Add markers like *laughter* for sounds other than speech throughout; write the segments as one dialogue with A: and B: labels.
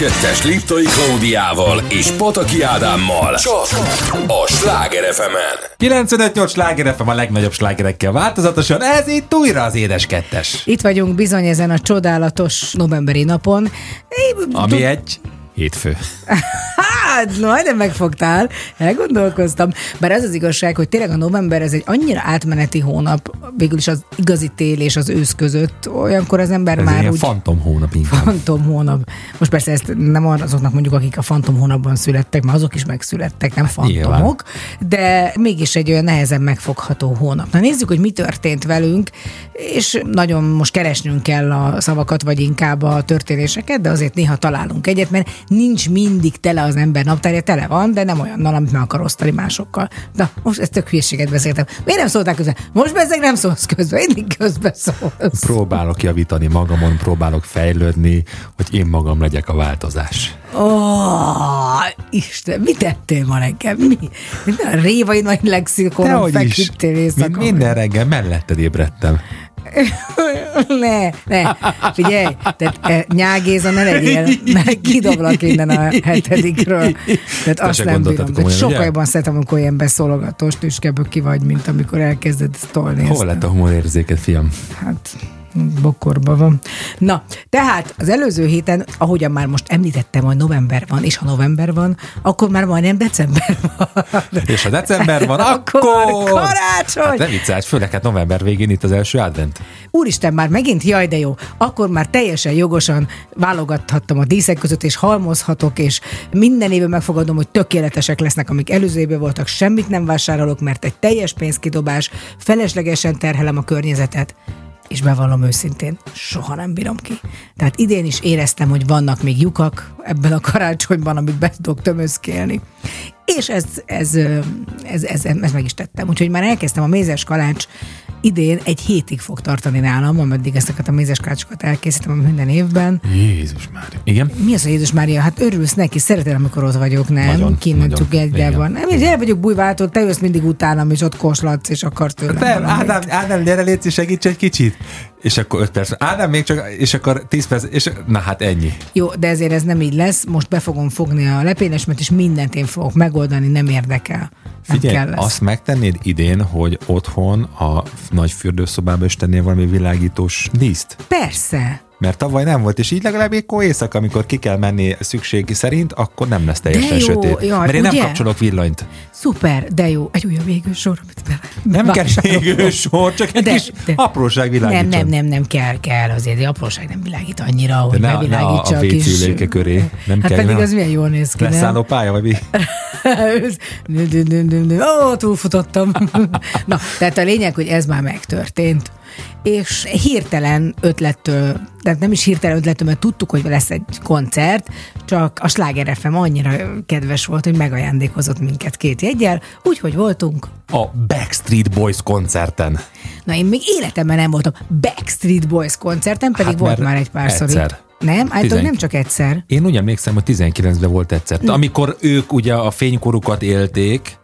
A: kettes Liptai Klaudiával és Pataki Ádámmal csak a Sláger fm
B: 95-8 Sláger FM a legnagyobb slágerekkel változatosan, ez itt újra az édes kettes.
C: Itt vagyunk bizony ezen a csodálatos novemberi napon.
B: Ami egy hétfő. *laughs*
C: Majdnem megfogtál, elgondolkoztam. Bár ez az igazság, hogy tényleg a november ez egy annyira átmeneti hónap, végül is az igazi tél és az ősz között, olyankor az ember
B: Ez
C: már
B: ilyen
C: úgy...
B: fantom hónap inkább.
C: Fantom hónap. Most persze ezt nem azoknak mondjuk, akik a fantom hónapban születtek, mert azok is megszülettek, nem fantomok, de mégis egy olyan nehezen megfogható hónap. Na nézzük, hogy mi történt velünk, és nagyon most keresnünk kell a szavakat, vagy inkább a történéseket, de azért néha találunk egyet, mert nincs mindig tele az ember naptárja, tele van, de nem olyannal, amit meg akar osztani másokkal. Na, most ezt tök hülyeséget beszéltem. Miért nem szóltál közben? Most beszélek, nem szólsz közben, mindig közben szólsz.
B: Próbálok javítani magamon, próbálok fejlődni, hogy én magam legyek a változás.
C: Ó, oh, Isten, mit tettél ma reggel? Mi? A révai nagy lexikonon feküdtél éjszaka.
B: Minden reggel melletted ébredtem. *laughs*
C: ne, ne, figyelj, tehát e, nyágéza ne legyél, mert kidoblak innen a hetedikről. Tehát
B: Te
C: azt nem bírom.
B: Komolyan,
C: sokkal jobban szeretem, amikor ilyen beszólogatós tüskeből ki vagy, mint amikor elkezded tolni.
B: Hol lett a humorérzéked, fiam?
C: Hát bokorban van. Na, tehát az előző héten, ahogyan már most említettem, hogy november van, és ha november van, akkor már majdnem december van.
B: És ha december van,
C: Akkor
B: akkor...
C: karácsony!
B: Hát ne viccelj, főleg hát november végén itt az első advent.
C: Úristen, már megint jaj, de jó. Akkor már teljesen jogosan válogathattam a díszek között, és halmozhatok, és minden évben megfogadom, hogy tökéletesek lesznek, amik előző évben voltak, semmit nem vásárolok, mert egy teljes pénzkidobás, feleslegesen terhelem a környezetet. És bevallom őszintén, soha nem bírom ki. Tehát idén is éreztem, hogy vannak még lyukak ebben a karácsonyban, amit be tudok tömözkélni. És ez, ez, ö, ez, ez, ez, meg is tettem. Úgyhogy már elkezdtem a mézes kalács idén egy hétig fog tartani nálam, ameddig ezeket a mézes kalácsokat elkészítem minden évben.
B: Jézus már. Igen?
C: Mi az a Jézus Mária? Hát örülsz neki, szereted, amikor ott vagyok, nem?
B: Nagyon,
C: Kint van. Nem, én el vagyok bújváltól, te jössz mindig utánam, és ott koslatsz, és akarsz tőlem
B: Nem. Ádám, Ádám, gyere légy, segíts egy kicsit. És akkor 5 perc. Ádám, még csak, és akkor 10 perc, és na hát ennyi.
C: Jó, de ezért ez nem így lesz. Most be fogom fogni a lepénesmet, és mindent én fogok megoldani, nem érdekel. Nem
B: Figyelj,
C: kell lesz.
B: azt megtennéd idén, hogy otthon a nagy fürdőszobába is tennél valami világítós díszt?
C: Persze.
B: Mert tavaly nem volt, és így legalább ékkor éjszaka, amikor ki kell menni szükség szerint, akkor nem lesz teljesen
C: jó,
B: sötét.
C: jaj,
B: Mert én nem
C: ugye?
B: kapcsolok villanyt.
C: Szuper, de jó. Egy újabb égő sor, amit bele.
B: Nem kell
C: vásárolok.
B: égő sor, csak egy
C: De-
B: kis
C: de-
B: apróság
C: Nem,
B: világítson.
C: nem, nem, nem kell, kell, azért egy apróság nem világít annyira, hogy
B: ne a-
C: bevilágítsa
B: ne a
C: kis...
B: WC ülőke köré. Nem
C: hát
B: kell,
C: pedig
B: ne a-
C: az milyen jól néz ki, nem?
B: Leszálló pálya, vagy mi? *laughs*
C: Ó, túlfutottam. *laughs* Na, tehát a lényeg, hogy ez már megtörtént. És hirtelen ötlettől, tehát nem is hirtelen ötlettől, mert tudtuk, hogy lesz egy koncert, csak a Sláger FM annyira kedves volt, hogy megajándékozott minket két jegyel, úgyhogy voltunk.
B: A Backstreet Boys koncerten.
C: Na, én még életemben nem voltam Backstreet Boys koncerten, pedig
B: Hát,
C: volt már egy párszor.
B: egyszer.
C: Nem? Általában
B: Tizen-
C: nem csak egyszer.
B: Én úgy emlékszem, hogy 19-ben volt egyszer. Amikor ők ugye a fénykorukat élték,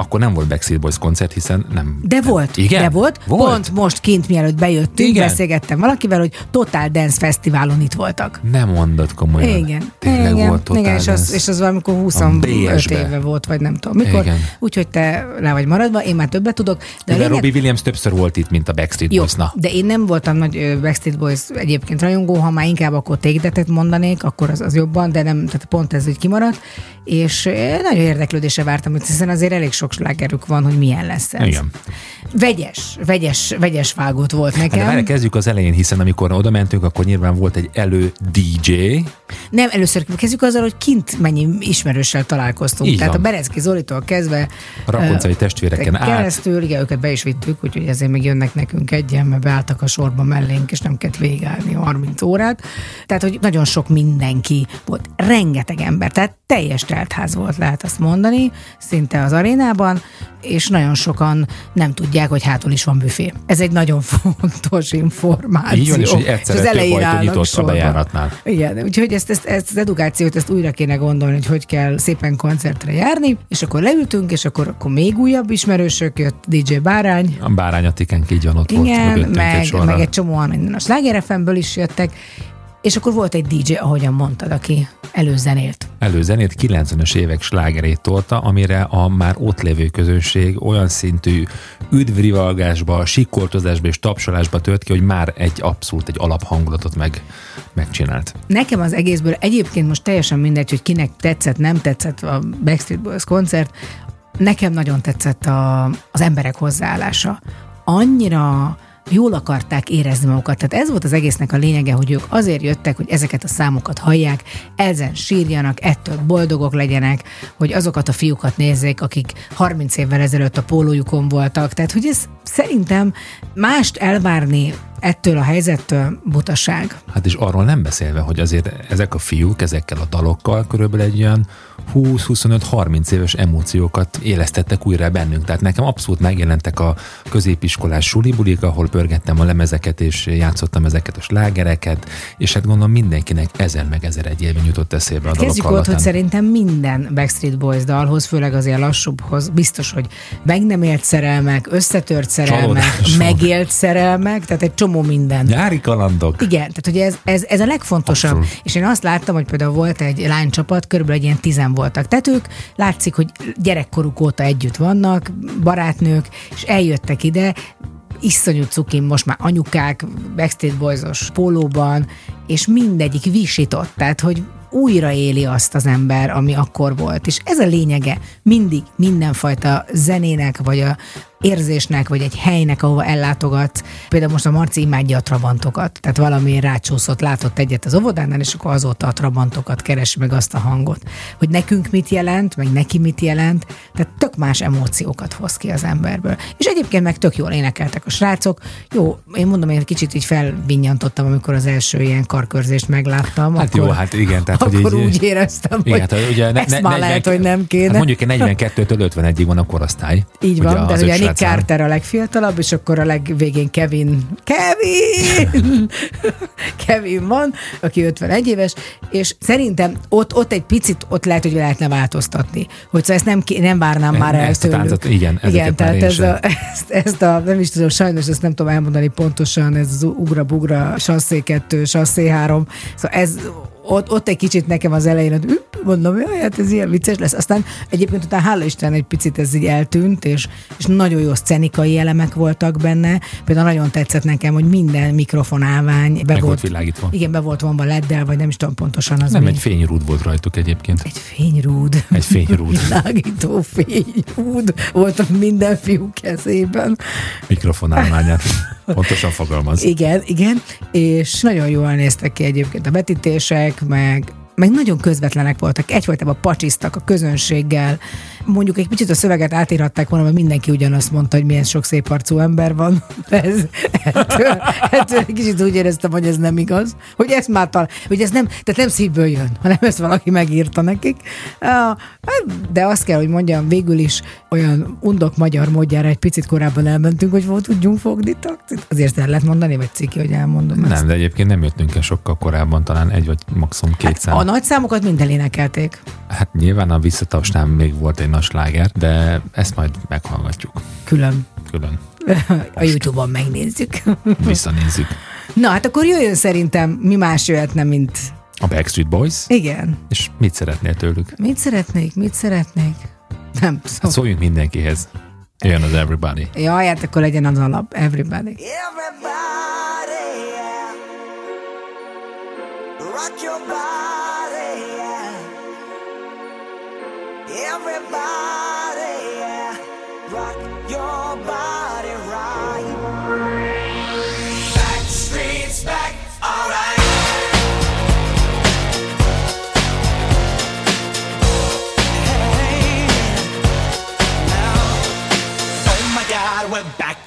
B: akkor nem volt Backstreet Boys koncert, hiszen nem...
C: De volt,
B: Igen?
C: de volt.
B: Volt?
C: Pont most kint, mielőtt bejöttünk,
B: Igen?
C: beszélgettem valakivel, hogy Total Dance Fesztiválon itt voltak.
B: Nem mondod komolyan.
C: Igen.
B: Tényleg
C: igen,
B: volt Total
C: igen és, az, és az valamikor 25
B: BS-be.
C: éve volt, vagy nem tudom mikor. Úgyhogy te le vagy maradva, én már többet tudok. De lényeg,
B: Robbie Williams többször volt itt, mint a Backstreet Boys. Na,
C: de én nem voltam nagy Backstreet Boys egyébként rajongó, ha már inkább akkor tégdetet mondanék, akkor az, az jobban, de nem, tehát pont ez így kimaradt. És nagyon érdeklődésre vártam, hiszen azért elég sok slágerük van, hogy milyen lesz ez.
B: Igen.
C: Vegyes, vegyes, vegyes vágott volt
B: Hát de
C: nekem.
B: kezdjük az elején, hiszen amikor oda mentünk, akkor nyilván volt egy elő DJ,
C: Nem, először kezdjük azzal, hogy kint mennyi ismerőssel találkoztunk.
B: Így
C: Tehát
B: van.
C: a Berezki Zolitól kezdve
B: a rakoncai testvéreken át.
C: keresztül, igen, őket be is vittük, úgyhogy ezért még jönnek nekünk egyen, mert beálltak a sorba mellénk, és nem kellett végállni a 30 órát. Tehát, hogy nagyon sok mindenki volt, rengeteg ember, tehát teljes teltház volt, lehet azt mondani, szinte az arénában, és nagyon sokan nem tudják, hogy hátul is van büfé. Ez egy nagyon *laughs* fontos információ.
B: Így van, és hogy egyszerre
C: az elején állnak
B: nyitott a bejáratnál.
C: Igen, úgyhogy ezt, ezt, ezt az edukációt, ezt újra kéne gondolni, hogy hogy kell szépen koncertre járni, és akkor leültünk, és akkor, akkor még újabb ismerősök, jött DJ Bárány,
B: A bárányatikánk így van, ott volt
C: igen,
B: egy
C: meg,
B: sorra.
C: meg egy csomóan innen a Sláger FM-ből is jöttek, És akkor volt egy DJ, ahogyan mondtad, aki előzenélt.
B: Előzenét 90-es évek slágerét tolta, amire a már ott lévő közönség olyan szintű üdvrivalgásba, sikoltozásba és tapsolásba tört ki, hogy már egy abszolút egy alaphangulatot meg, megcsinált.
C: Nekem az egészből egyébként most teljesen mindegy, hogy kinek tetszett, nem tetszett a Backstreet Boys koncert, nekem nagyon tetszett a, az emberek hozzáállása. Annyira jól akarták érezni magukat. Tehát ez volt az egésznek a lényege, hogy ők azért jöttek, hogy ezeket a számokat hallják, ezen sírjanak, ettől boldogok legyenek, hogy azokat a fiúkat nézzék, akik 30 évvel ezelőtt a pólójukon voltak. Tehát, hogy ez szerintem mást elvárni ettől a helyzettől butaság.
B: Hát és arról nem beszélve, hogy azért ezek a fiúk ezekkel a dalokkal körülbelül egy olyan 20-25-30 éves emóciókat élesztettek újra bennünk. Tehát nekem abszolút megjelentek a középiskolás sulibulik, ahol pörgettem a lemezeket és játszottam ezeket a slágereket, és hát gondolom mindenkinek ezer meg ezer egy évben jutott eszébe a dalok
C: Kezdjük ott, hogy szerintem minden Backstreet Boys dalhoz, főleg az ilyen lassúbbhoz, biztos, hogy meg nem élt szerelmek, összetört szerelmek,
B: Csalódások.
C: megélt szerelmek, tehát egy csomó minden.
B: Nyári kalandok.
C: Igen, tehát ugye ez, ez, ez a legfontosabb.
B: Abszolút.
C: És én azt láttam, hogy például volt egy lánycsapat, körülbelül egy ilyen tizen voltak. Tehát ők látszik, hogy gyerekkoruk óta együtt vannak, barátnők, és eljöttek ide, iszonyú cukim, most már anyukák, Backstreet Boys-os pólóban, és mindegyik visított, tehát hogy újra éli azt az ember, ami akkor volt. És ez a lényege mindig mindenfajta zenének, vagy a érzésnek, vagy egy helynek, ahova ellátogat. Például most a Marci imádja a trabantokat, tehát valami rácsúszott, látott egyet az óvodánál, és akkor azóta a trabantokat keresi meg azt a hangot. Hogy nekünk mit jelent, meg neki mit jelent, tehát tök más emóciókat hoz ki az emberből. És egyébként meg tök jól énekeltek a srácok. Jó, én mondom, én kicsit így felvinnyantottam, amikor az első ilyen karkörzést megláttam.
B: Hát
C: akkor,
B: jó, hát igen, tehát, hogy
C: akkor
B: így-
C: úgy éreztem,
B: Igen,
C: hogy
B: hát ugye ne,
C: ezt
B: ne,
C: már
B: 40
C: lehet, hogy nem kéne.
B: Hát mondjuk egy 42-től 51-ig van a korosztály.
C: Így van, de
B: az
C: ugye Nick. Carter a legfiatalabb, és akkor a legvégén Kevin, Kevin, *laughs* Kevin van, aki 51 éves, és szerintem ott, ott egy picit, ott lehet, hogy lehetne változtatni. Hogy szóval ezt nem, nem várnám már el
B: Ezt a
C: tőlük.
B: táncot, igen,
C: igen tehát
B: én
C: ez
B: sem.
C: a, *laughs* ezt, ezt, a, nem is tudom, sajnos ezt nem tudom elmondani pontosan, ez az ugra-bugra, sasszé 2, sasszé 3, szóval ez ott, ott egy kicsit nekem az elején, hogy mondom, jaj, hát ez ilyen vicces lesz. Aztán egyébként utána hála Isten egy picit ez így eltűnt, és, és nagyon jó szcenikai elemek voltak benne. Például nagyon tetszett nekem, hogy minden mikrofonálvány be
B: Meg volt
C: volt,
B: világítva.
C: igen, be volt vonva leddel, vagy nem is tudom pontosan az
B: Nem,
C: mi.
B: egy fényrúd volt rajtuk egyébként.
C: egy fényrúd.
B: Egy fényrúd. *laughs*
C: Világító fényrúd volt a minden fiú kezében.
B: Mikrofonálmányát. Pontosan fogalmaz.
C: Igen, igen, és nagyon jól néztek ki egyébként a vetítések, meg meg nagyon közvetlenek voltak, egyfajtában pacsiztak a közönséggel. Mondjuk egy kicsit a szöveget átírhatták volna, mert mindenki ugyanazt mondta, hogy milyen sok szép arcú ember van. *laughs* Ez, ettől, ettől egy kicsit úgy éreztem, hogy ez nem igaz. Hogy ez már tal, hogy ez nem, tehát nem szívből jön, hanem ezt valaki megírta nekik. Ah, De azt kell, hogy mondjam, végül is olyan undok magyar módjára egy picit korábban elmentünk, hogy volt tudjunk fogni. Azért el lehet mondani, vagy ciki, hogy elmondom ezt.
B: Nem, de egyébként nem jöttünk el sokkal korábban, talán egy vagy maximum két szám.
C: A nagy számokat minden énekelték.
B: Hát nyilván a visszatapsnál még volt egy nagy sláger, de ezt majd meghallgatjuk.
C: Külön.
B: Külön. *laughs*
C: A Youtube-on megnézzük. *laughs*
B: Visszanézzük.
C: Na, hát akkor jöjjön szerintem, mi más jöhetne, mint...
B: A Backstreet Boys,
C: Igen.
B: és mit szeretnél tőlük?
C: Mit szeretnék, mit szeretnék? Nem
B: Hát
C: tudom.
B: szóljunk mindenkihez. Jön az Everybody.
C: Jaj, hát akkor legyen az alap. Everybody.
D: Everybody, yeah. Rock your body, yeah. Everybody,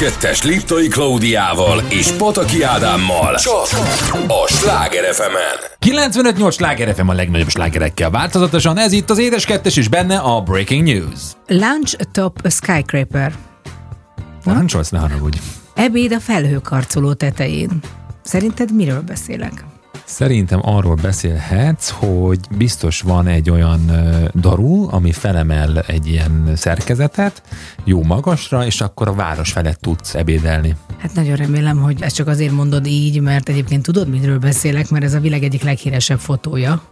A: 2-es Liptai Klaudiával és Pataki Ádámmal. Csak a Sláger fm
B: 95-8 Sláger FM a legnagyobb slágerekkel változatosan. Ez itt az Édes 2 és benne a Breaking News.
C: Lunch top a skyscraper.
B: Parancsolsz, ne haragudj.
C: Ebéd a felhőkarcoló tetején. Szerinted miről beszélek?
B: Szerintem arról beszélhetsz, hogy biztos van egy olyan daru, ami felemel egy ilyen szerkezetet, jó magasra, és akkor a város felett tudsz ebédelni.
C: Hát nagyon remélem, hogy ezt csak azért mondod így, mert egyébként tudod, miről beszélek, mert ez a világ egyik leghíresebb fotója.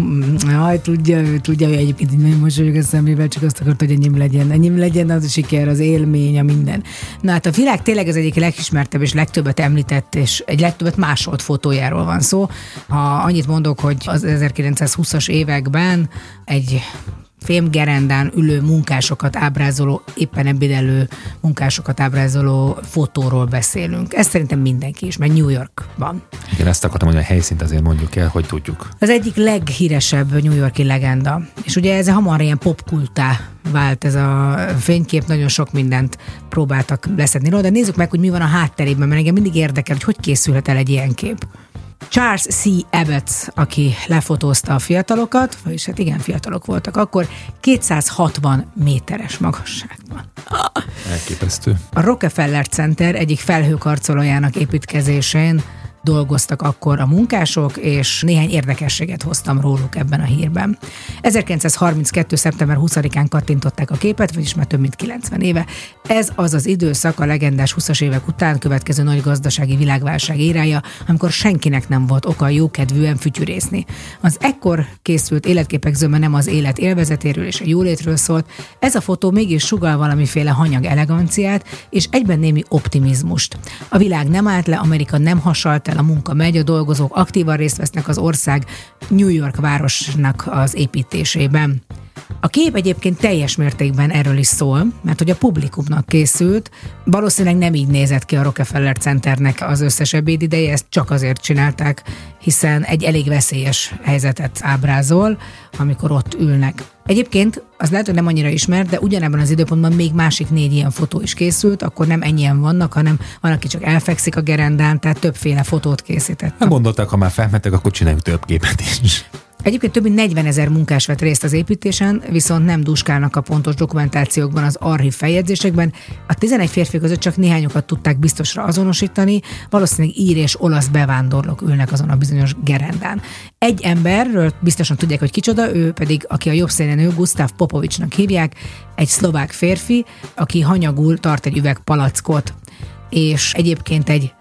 C: Mm, Jaj, tudja ő, tudja ő egyébként így nagyon mosolyog a szemével, csak azt akart, hogy enyém legyen. Enyém legyen az a siker, az élmény, a minden. Na hát a világ tényleg az egyik legismertebb és legtöbbet említett, és egy legtöbbet másolt fotójáról van szó. Ha annyit mondok, hogy az 1920-as években egy fémgerendán ülő munkásokat ábrázoló, éppen ebédelő munkásokat ábrázoló fotóról beszélünk. Ez szerintem mindenki is, meg New Yorkban.
B: Igen, ezt akartam mondani, a helyszínt azért mondjuk el, hogy tudjuk.
C: Az egyik leghíresebb New Yorki legenda. És ugye ez hamar ilyen popkultá vált ez a fénykép, nagyon sok mindent próbáltak leszedni róla, de nézzük meg, hogy mi van a hátterében, mert engem mindig érdekel, hogy hogy készülhet el egy ilyen kép. Charles C. Abbott, aki lefotózta a fiatalokat, vagyis hát igen, fiatalok voltak akkor, 260 méteres magasságban.
B: Elképesztő.
C: A Rockefeller Center egyik felhőkarcolójának építkezésén dolgoztak akkor a munkások, és néhány érdekességet hoztam róluk ebben a hírben. 1932. szeptember 20-án kattintották a képet, vagyis már több mint 90 éve. Ez az az időszak a legendás 20-as évek után következő nagy gazdasági világválság érája, amikor senkinek nem volt oka jókedvűen fütyűrészni. Az ekkor készült életképek zöme nem az élet élvezetéről és a jólétről szólt, ez a fotó mégis sugal valamiféle hanyag eleganciát és egyben némi optimizmust. A világ nem állt le, Amerika nem hasalt el, a munka megy, a dolgozók aktívan részt vesznek az ország New York városnak az építésében. A kép egyébként teljes mértékben erről is szól, mert hogy a publikumnak készült, valószínűleg nem így nézett ki a Rockefeller Centernek az összes ebédideje, ezt csak azért csinálták, hiszen egy elég veszélyes helyzetet ábrázol, amikor ott ülnek. Egyébként az lehet, hogy nem annyira ismert, de ugyanebben az időpontban még másik négy ilyen fotó is készült, akkor nem ennyien vannak, hanem van, aki csak elfekszik a gerendán, tehát többféle fotót készített.
B: Hát gondolták, ha már felmentek, akkor csináljuk több képet is.
C: Egyébként több mint 40 ezer munkás vett részt az építésen, viszont nem duskálnak a pontos dokumentációkban, az archív feljegyzésekben. A 11 férfi között csak néhányokat tudták biztosra azonosítani, valószínűleg ír és olasz bevándorlók ülnek azon a bizonyos gerendán. Egy emberről biztosan tudják, hogy kicsoda, ő pedig, aki a jobb szélen ül, Gustav Popovicsnak hívják, egy szlovák férfi, aki hanyagul tart egy üveg palackot, és egyébként egy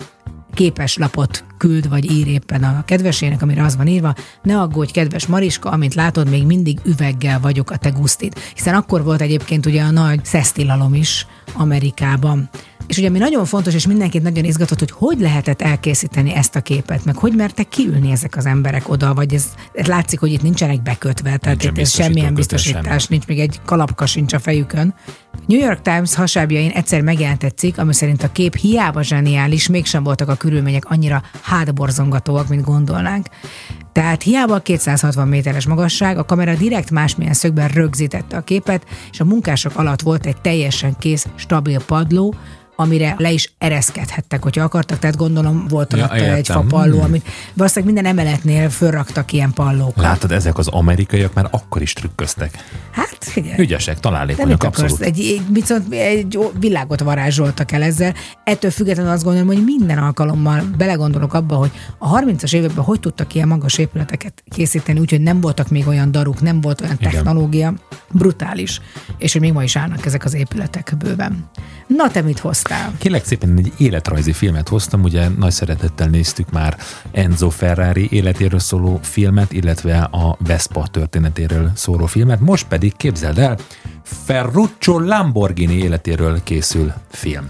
C: képes lapot küld vagy ír éppen a kedvesének, amire az van írva, ne aggódj, kedves Mariska, amint látod, még mindig üveggel vagyok a te gusztid. Hiszen akkor volt egyébként ugye a nagy szesztilalom is Amerikában. És ugye ami nagyon fontos, és mindenkit nagyon izgatott, hogy hogy lehetett elkészíteni ezt a képet, meg hogy mertek kiülni ezek az emberek oda, vagy ez, ez látszik, hogy itt nincsenek bekötve, tehát
B: Nincsen
C: itt ez semmilyen biztosítás,
B: semmi.
C: nincs még egy kalapka sincs a fejükön. New York Times hasábjain egyszer megjelent egy cikk, ami szerint a kép hiába zseniális, mégsem voltak a körülmények annyira hátborzongatóak, mint gondolnánk. Tehát hiába a 260 méteres magasság, a kamera direkt másmilyen szögben rögzítette a képet, és a munkások alatt volt egy teljesen kész, stabil padló, amire le is ereszkedhettek, hogyha akartak, tehát gondolom volt
B: Ja,
C: egy
B: értem.
C: fapalló,
B: Hmm.
C: amit valószínűleg minden emeletnél fölraktak ilyen pallókat.
B: Látod, ezek az amerikaiak már akkor is trükköztek.
C: Hát figyelj.
B: Ügyesek, találékonyak abszolút.
C: Egy, egy, viszont egy világot varázsoltak el ezzel. Ettől függetlenül azt gondolom, hogy minden alkalommal belegondolok abba, hogy a 30-as években hogy tudtak ilyen magas épületeket készíteni, úgyhogy nem voltak még olyan daruk, nem volt olyan
B: Igen.
C: technológia. Brutális. És hogy még ma is állnak ezek az épületek bőven. Na, te mit hoztál?
B: Kérlek szépen egy életrajzi filmet hoztam, ugye nagy szeretettel néztük már Enzo Ferrari életéről szóló filmet, illetve a Vespa történetéről szóló filmet, most pedig képzeld el, Ferruccio Lamborghini életéről készül film.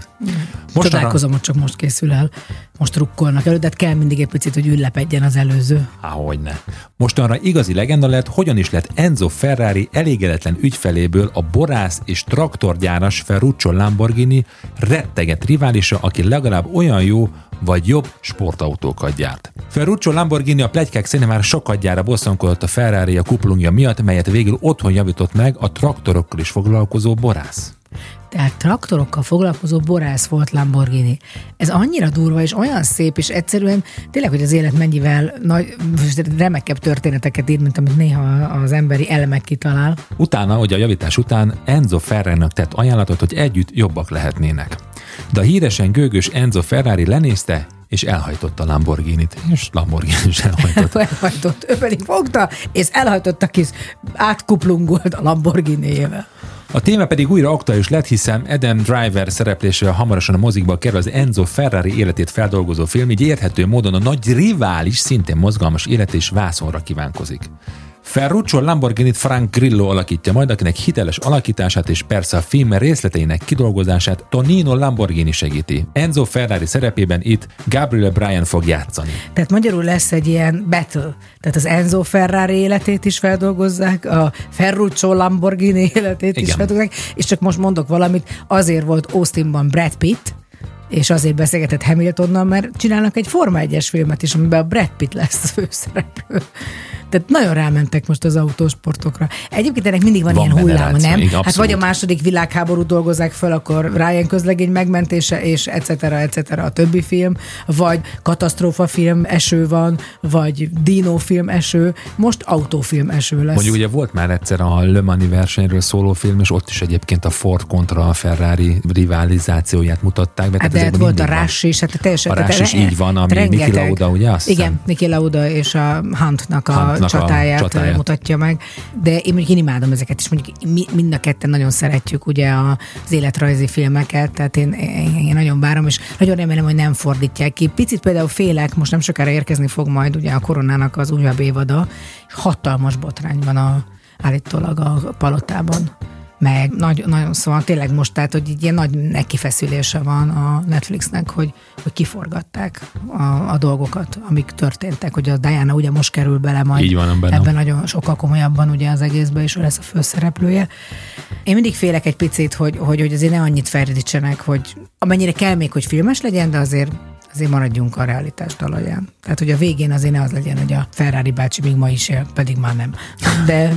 B: Most
C: Csodálkozom, hogy csak most készül el. Most rukkolnak elő, de hát kell mindig egy picit, hogy ünnepedjen az előző.
B: Hogyne. Mostanra igazi legenda lett, hogyan is lett Enzo Ferrari elégedetlen ügyfeléből a borász és traktorgyáras Ferruccio Lamborghini retteget riválisa, aki legalább olyan jó vagy jobb sportautókat gyárt. Ferruccio Lamborghini a plegykák szerint már sokat gyára bosszankodott a Ferrari a kuplungja miatt, melyet végül otthon javított meg a traktorokkal is foglalkozó borász.
C: Tehát traktorokkal foglalkozó borász volt Lamborghini. Ez annyira durva és olyan szép, és egyszerűen tényleg, hogy az élet mennyivel nagy, remekebb történeteket ír, mint amit néha az emberi elemek kitalál.
B: Utána, hogy a javítás után Enzo Ferrarinak tett ajánlatot, hogy együtt jobbak lehetnének. De a híresen gőgös Enzo Ferrari lenézte, és elhajtotta Lamborghinit. És Lamborghini is elhajtott. *laughs*
C: Elhajtott, ő pedig fogta, és elhajtotta kis átkuplungolt a Lamborghini-jével.
B: A téma pedig újra aktuális lett, hiszen Adam Driver szereplésével hamarosan a mozikba kerül az Enzo Ferrari életét feldolgozó film, így érthető módon a nagy rivális, szintén mozgalmas élet és vászonra kívánkozik. Ferruccio Lamborghinit Frank Grillo alakítja majd, akinek hiteles alakítását és persze a film részleteinek kidolgozását Tonino Lamborghini segíti. Enzo Ferrari szerepében itt Gabriel Bryan fog játszani.
C: Tehát magyarul lesz egy ilyen battle. Tehát az Enzo Ferrari életét is feldolgozzák, a Ferruccio Lamborghini életét is
B: Igen.
C: feldolgozzák, és csak most mondok valamit, azért volt Austinban Brad Pitt, és azért beszélgetett Hamiltonnal, mert csinálnak egy Forma 1-es filmet is, amiben a Brad Pitt lesz főszereplő. Tehát nagyon rámentek most az autósportokra. Egyébként ennek mindig van,
B: Van
C: ilyen
B: generáció,
C: nem?
B: igen,
C: hát vagy a második világháború dolgozzák fel, akkor Ryan közlegény megmentése, és etc. etc. a többi film, vagy katasztrófa film eső van, vagy dino film eső, most autófilm eső lesz.
B: Mondjuk ugye volt már egyszer a Le Mani versenyről szóló film, és ott is egyébként a Ford kontra a Ferrari rivalizációját mutatták be.
C: Hát
B: ezekben
C: volt a. Rush is, hát teljesen.
B: A Rush is így van, ami
C: rengeteg-
B: Niki Lauda, ugye, azt
C: Igen,
B: hiszem?
C: Niki Lauda és a Huntnak a
B: Huntnak a
C: csatáját,
B: csatáját.
C: mutatja meg. De én mondjuk én imádom ezeket, és mondjuk mi, mind a ketten nagyon szeretjük ugye az életrajzi filmeket, tehát én, én, én nagyon várom, és nagyon remélem, hogy nem fordítják ki. Picit például félek, most nem sokára érkezni fog majd ugye a koronának az újabb évada, hatalmas botrány van a, állítólag a palotában meg nagy, nagyon szóval tényleg most, tehát, hogy így ilyen nagy nekifeszülése van a Netflixnek, hogy, hogy kiforgatták a, a dolgokat, amik történtek, hogy a Diana ugye most kerül bele majd
B: Így van, benne.
C: ebben nagyon sokkal komolyabban ugye az egészben, és ő lesz a főszereplője. Én mindig félek egy picit, hogy, hogy, hogy azért ne annyit ferdítsenek, hogy amennyire kell még, hogy filmes legyen, de azért azért maradjunk a realitás talaján. Tehát, hogy a végén azért ne az legyen, hogy a Ferrari bácsi még ma is él, pedig már nem. De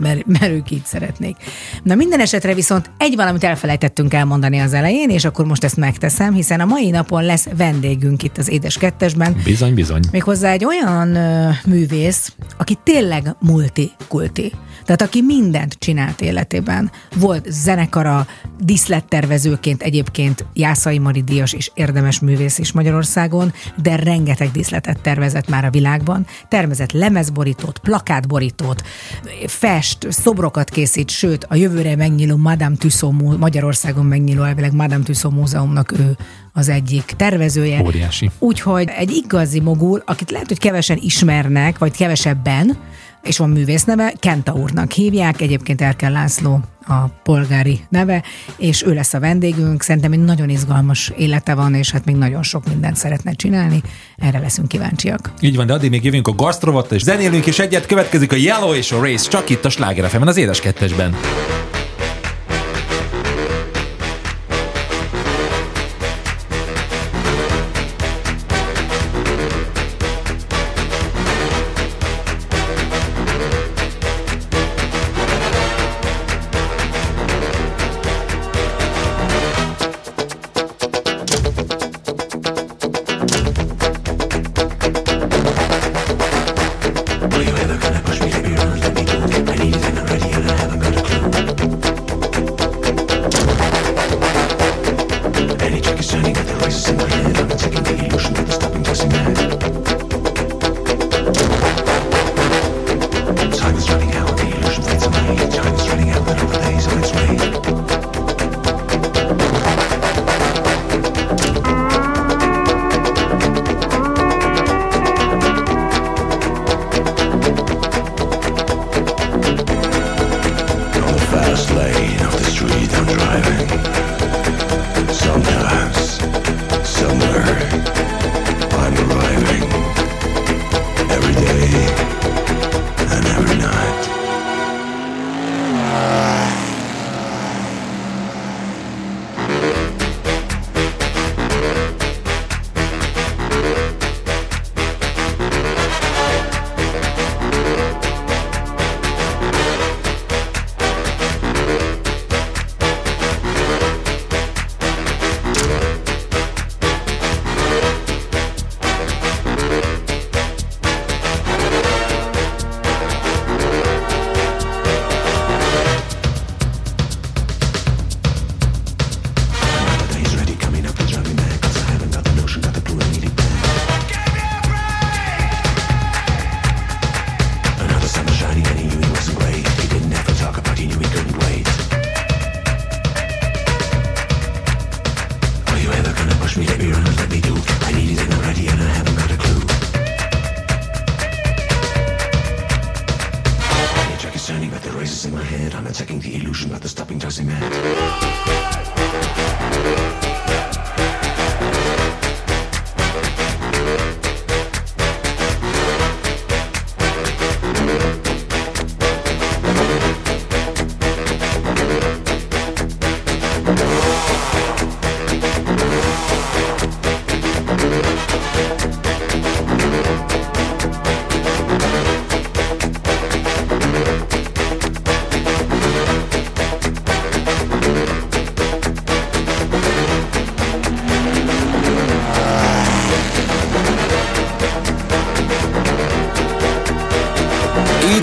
C: mert, mert ők így szeretnék. Na minden esetre viszont egy valamit elfelejtettünk elmondani az elején, és akkor most ezt megteszem, hiszen a mai napon lesz vendégünk itt az Édes Kettesben,
B: Bizony, bizony.
C: Méghozzá egy olyan ö, művész, aki tényleg multikulti. Tehát aki mindent csinált életében. Volt zenekara, díszlettervezőként egyébként Jászai Mari Díjas és érdemes művész is Magyarországon, de rengeteg díszletet tervezett már a világban. Tervezett lemezborítót, plakátborítót, fest, szobrokat készít, sőt a jövőre megnyíló Madame Tussauds, Mú- Magyarországon megnyíló elvileg Madame Tussauds Múzeumnak ő az egyik tervezője.
B: Óriási.
C: Úgyhogy egy igazi mogul, akit lehet, hogy kevesen ismernek, vagy kevesebben, és van művészneve, Kenta úrnak hívják, egyébként Erkel László a polgári neve, és ő lesz a vendégünk. Szerintem egy nagyon izgalmas élete van, és hát még nagyon sok mindent szeretne csinálni. Erre leszünk kíváncsiak.
B: Így van, de addig még jövünk a gasztrovatta, és zenélünk is egyet, következik a Yellow és a Race, csak itt a Sláger az édes kettesben.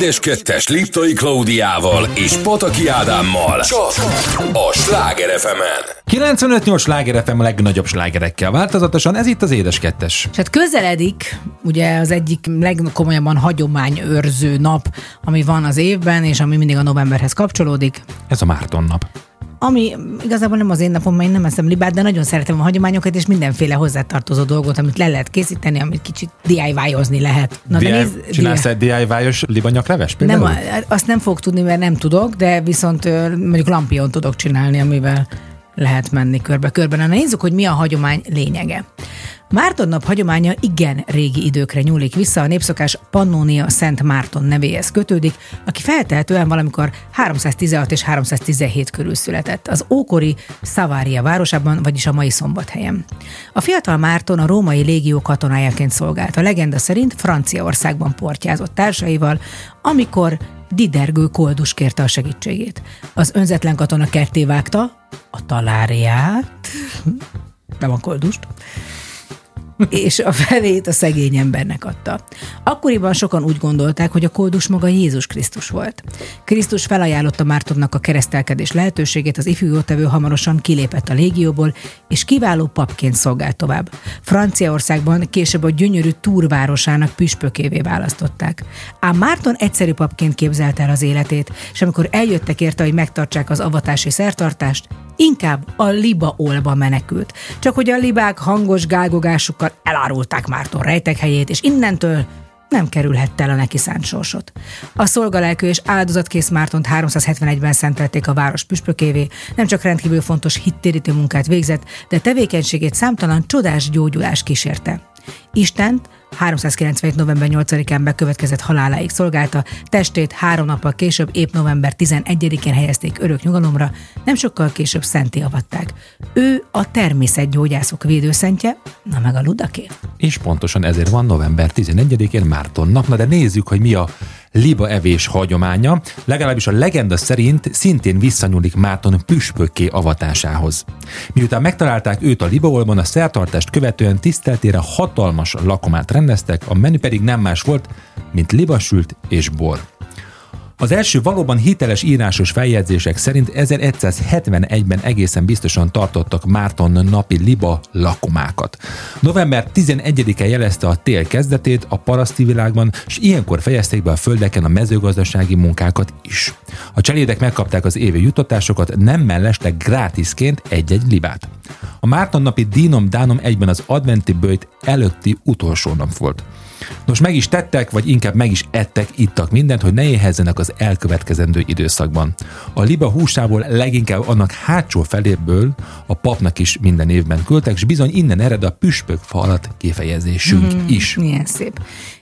A: Édes Kettes Liptai Klaudiával és Pataki Ádámmal csak a Sláger fm
B: 95-8 sláger FM a legnagyobb slágerekkel változatosan, ez itt az Édes Kettes.
C: És hát közeledik ugye az egyik legkomolyabban hagyományőrző nap, ami van az évben, és ami mindig a novemberhez kapcsolódik.
B: Ez a Márton nap.
C: Ami igazából nem az én napom, mert én nem eszem libát, de nagyon szeretem a hagyományokat, és mindenféle hozzátartozó dolgot, amit le lehet készíteni, amit kicsit DIY-ozni lehet. Na,
B: DIY,
C: nézd,
B: csinálsz egy DIY-os libanyakleves például?
C: nem, azt nem fogok tudni, mert nem tudok, de viszont mondjuk lampion tudok csinálni, amivel lehet menni körbe-körbe. Na nézzük, hogy mi a hagyomány lényege. Márton nap hagyománya igen régi időkre nyúlik vissza, a népszokás Pannonia Szent Márton nevéhez kötődik, aki feltehetően valamikor 316 és 317 körül született, az ókori Szavária városában, vagyis a mai szombathelyen. A fiatal Márton a római légió katonájaként szolgált. A legenda szerint Franciaországban portyázott társaival, amikor Didergő koldus kérte a segítségét. Az önzetlen katona ketté vágta a taláriát, nem a koldust, és a felét a szegény embernek adta. Akkoriban sokan úgy gondolták, hogy a koldus maga Jézus Krisztus volt. Krisztus felajánlotta Mártonnak a keresztelkedés lehetőségét, az ifjú jótevő hamarosan kilépett a légióból, és kiváló papként szolgált tovább. Franciaországban később a gyönyörű túrvárosának püspökévé választották. Ám Márton egyszerű papként képzelte el az életét, és amikor eljöttek érte, hogy megtartsák az avatási szertartást, inkább a libaolba menekült. Csak hogy a libák hangos gágogásukkal elárulták Márton rejtekhelyét, és innentől nem kerülhette el a neki szánt sorsot. A szolgalelkű és áldozatkész Mártont 371-ben szentelték a város püspökévé, nem csak rendkívül fontos hittérítő munkát végzett, de tevékenységét számtalan csodás gyógyulás kísérte. Istent 397. november 8-án bekövetkezett haláláig szolgálta, testét három nappal később, épp november 11-én helyezték örök nyugalomra, nem sokkal később szenté avatták. Ő a természetgyógyászok védőszentje, na meg a ludaké.
B: És pontosan ezért van november 11-én Márton nap. Na de nézzük, hogy mi a liba evés hagyománya. Legalábbis a legenda szerint szintén visszanyúlik Márton püspökké avatásához. Miután megtalálták őt a libaolban, a szertartást követően tiszteltére hatalmas lakomát rendeztek, a menü pedig nem más volt, mint libasült és bor. Az első valóban hiteles írásos feljegyzések szerint 1171-ben egészen biztosan tartottak Márton napi liba lakomákat. November 11-e jelezte a tél kezdetét a paraszti világban, és ilyenkor fejezték be a földeken a mezőgazdasági munkákat is. A cselédek megkapták az évi juttatásokat, nem mellesleg grátisként egy-egy libát. A Márton napi dínom dánom egyben az adventi bőjt előtti utolsó nap volt. Nos, meg is tettek, vagy inkább meg is ettek, ittak mindent, hogy ne éhezzenek az elkövetkezendő időszakban. A liba húsából leginkább annak hátsó feléből a papnak is minden évben küldtek, és bizony innen ered a püspök falat kifejezésünk mm. is.
C: Milyen szép.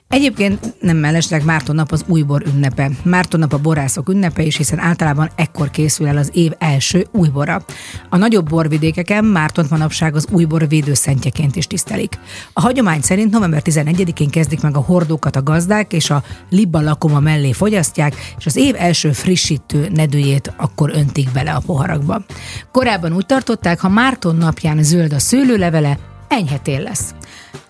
C: Egyébként nem mellesleg Márton nap az újbor ünnepe. Márton nap a borászok ünnepe is, hiszen általában ekkor készül el az év első újbora. A nagyobb borvidékeken Mártont manapság az újbor védőszentjeként is tisztelik. A hagyomány szerint november 11-én kezdik meg a hordókat a gazdák, és a libba lakoma mellé fogyasztják, és az év első frissítő nedőjét akkor öntik bele a poharakba. Korábban úgy tartották, ha Márton napján zöld a szőlőlevele, enyhe tél lesz.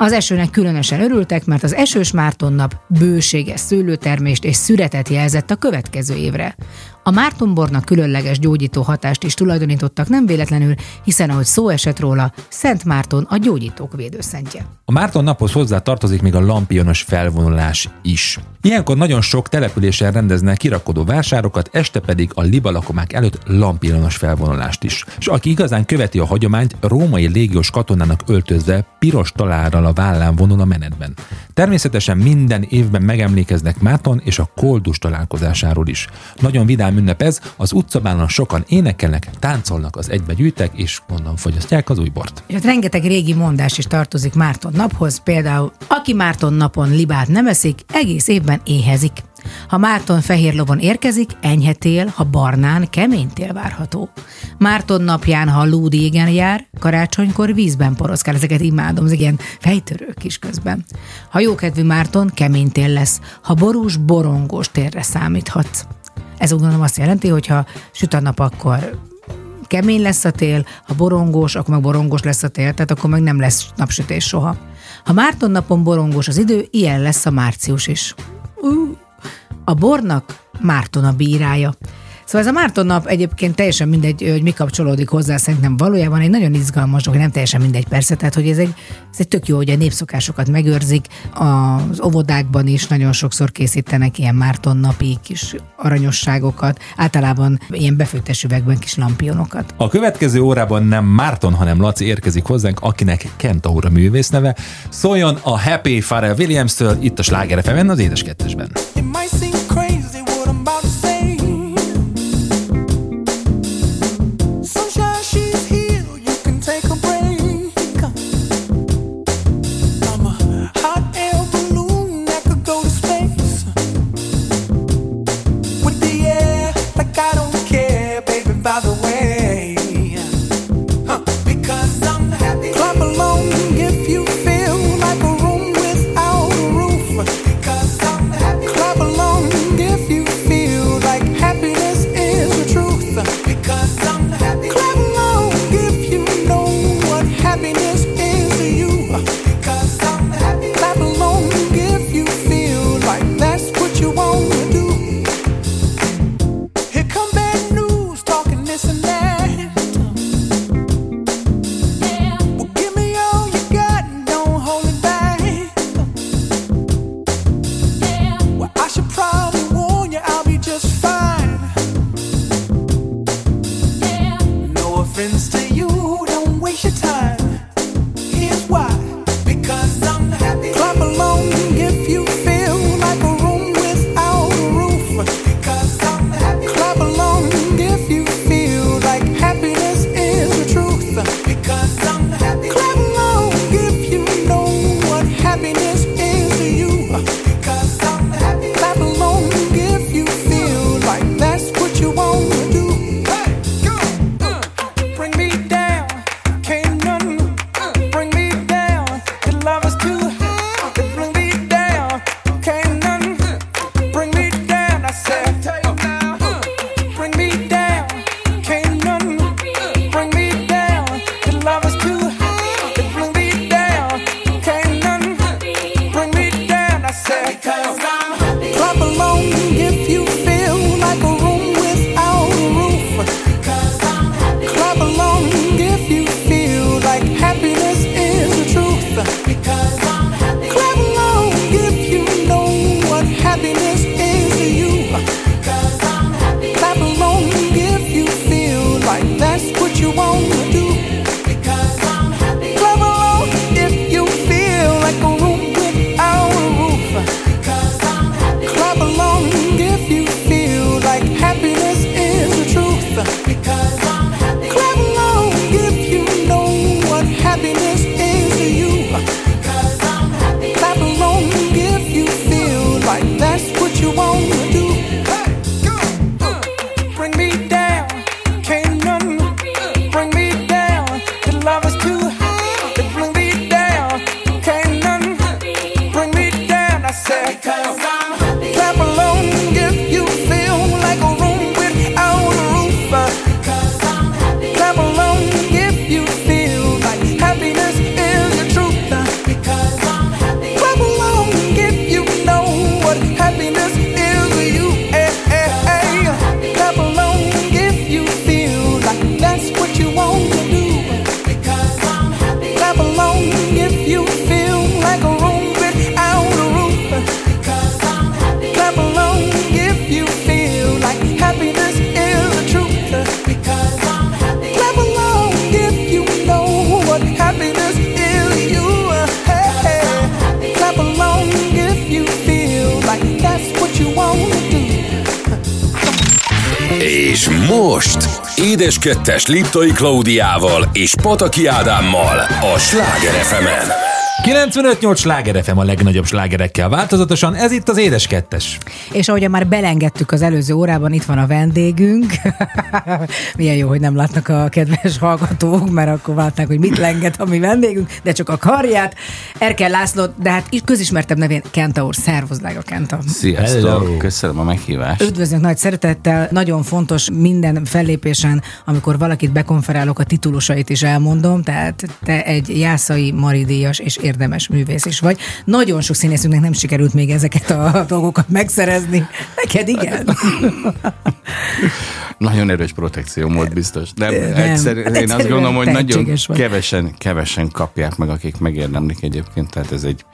C: Az esőnek különösen örültek, mert az esős Márton nap bőséges szőlőtermést és szüretet jelzett a következő évre. A Mártonbornak különleges gyógyító hatást is tulajdonítottak nem véletlenül, hiszen ahogy szó esett róla, Szent Márton a gyógyítók védőszentje.
B: A Márton naphoz hozzá tartozik még a lampionos felvonulás is. Ilyenkor nagyon sok településen rendeznek kirakodó vásárokat, este pedig a libalakomák előtt lampionos felvonulást is. És aki igazán követi a hagyományt, római légiós katonának öltözve, piros talárral a a vállán vonon a menetben. Természetesen minden évben megemlékeznek Máton és a koldus találkozásáról is. Nagyon vidám ünnep ez, az utcabánon sokan énekelnek, táncolnak, az egybegyűjtek, és onnan fogyasztják az új bort.
C: Rengeteg régi mondás is tartozik Márton naphoz, például aki Márton napon libát nem eszik, egész évben éhezik. Ha Márton fehér lovon érkezik, enyhe tél, ha barnán, kemény tél várható. Márton napján, ha lúd égen jár, karácsonykor vízben poroszkál. Ezeket imádom, ez ilyen fejtörők is közben. Ha jókedvű Márton, kemény tél lesz. Ha borús, borongós térre számíthatsz. Ez úgy gondolom azt jelenti, hogy ha süt a nap, akkor kemény lesz a tél, ha borongós, akkor meg borongós lesz a tél, tehát akkor meg nem lesz napsütés soha. Ha Márton napon borongós az idő, ilyen lesz a március is. Uh. A bornak Márton a bírája. Szóval ez a Márton nap egyébként teljesen mindegy, hogy mi kapcsolódik hozzá, szerintem valójában egy nagyon izgalmas dolog, nem teljesen mindegy persze, tehát hogy ez egy, ez egy tök jó, hogy a népszokásokat megőrzik, az óvodákban is nagyon sokszor készítenek ilyen Márton napi kis aranyosságokat, általában ilyen befőttes üvegben kis lampionokat.
B: A következő órában nem Márton, hanem Laci érkezik hozzánk, akinek Kent Kentaura művész neve. Szóljon a Happy Pharrell Williams-től itt a Sláger az édes kettesben.
E: It might seem crazy what I'm about to
A: Édes Kettes Liptai Klaudiával és Pataki Ádámmal a Sláger fm
B: 95-8 sláger FM a legnagyobb slágerekkel változatosan, ez itt az Édes Kettes.
C: És ahogy már belengedtük az előző órában, itt van a vendégünk. *laughs* Milyen jó, hogy nem látnak a kedves hallgatók, mert akkor látnák, hogy mit lenget a mi vendégünk, de csak a karját. Erkel László, de hát közismertebb nevén Kenta úr. Szervusz, drága Kenta.
F: Sziasztok, köszönöm a meghívást.
C: Üdvözlünk nagy szeretettel, nagyon fontos minden fellépésen, amikor valakit bekonferálok, a titulusait is elmondom, tehát te egy jászai maridíjas és érdemes művész is vagy. Nagyon sok színészünknek nem sikerült még ezeket a dolgokat megszerezni. Neked igen?
F: Nagyon erős protekció volt biztos. De
C: Nem.
F: egyszer,
C: Hát
F: én azt gondolom, hogy nagyon
C: vagy.
F: kevesen, kevesen kapják meg, akik megérdemlik egyébként. Tehát ez egy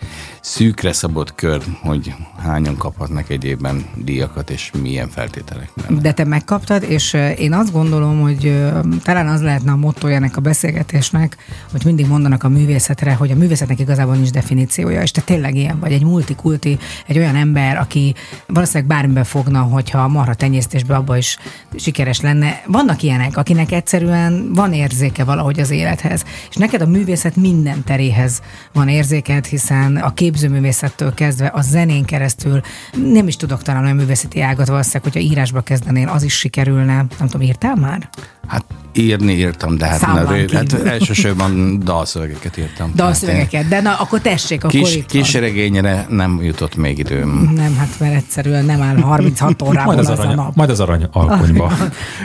F: szűkre szabott kör, hogy hányan kaphatnak egy évben díjakat, és milyen feltételek mellett.
C: De te megkaptad, és én azt gondolom, hogy talán az lehetne a mottoja ennek a beszélgetésnek, hogy mindig mondanak a művészetre, hogy a művészetnek igazából nincs definíciója, és te tényleg ilyen vagy, egy multikulti, egy olyan ember, aki valószínűleg bármiben fogna, hogyha marha tenyésztésben abba is sikeres lenne. Vannak ilyenek, akinek egyszerűen van érzéke valahogy az élethez, és neked a művészet minden teréhez van érzéked, hiszen a képzőművészettől kezdve a zenén keresztül nem is tudok talán olyan művészeti ágat valószínűleg, hogyha írásba kezdenél, az is sikerülne. Nem tudom, írtál már?
F: Hát írni írtam, de hát, na, hát elsősorban dalszövegeket írtam.
C: Dalszövegeket, de na, akkor tessék, akkor
F: Kis,
C: itt
F: kis regényre nem jutott még időm.
C: Nem, hát mert egyszerűen nem áll 36 órából
B: Majd az,
C: az, a nap.
B: majd az arany alkonyba.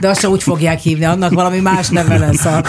C: De azt úgy fogják hívni, annak valami más neve lesz. Ha,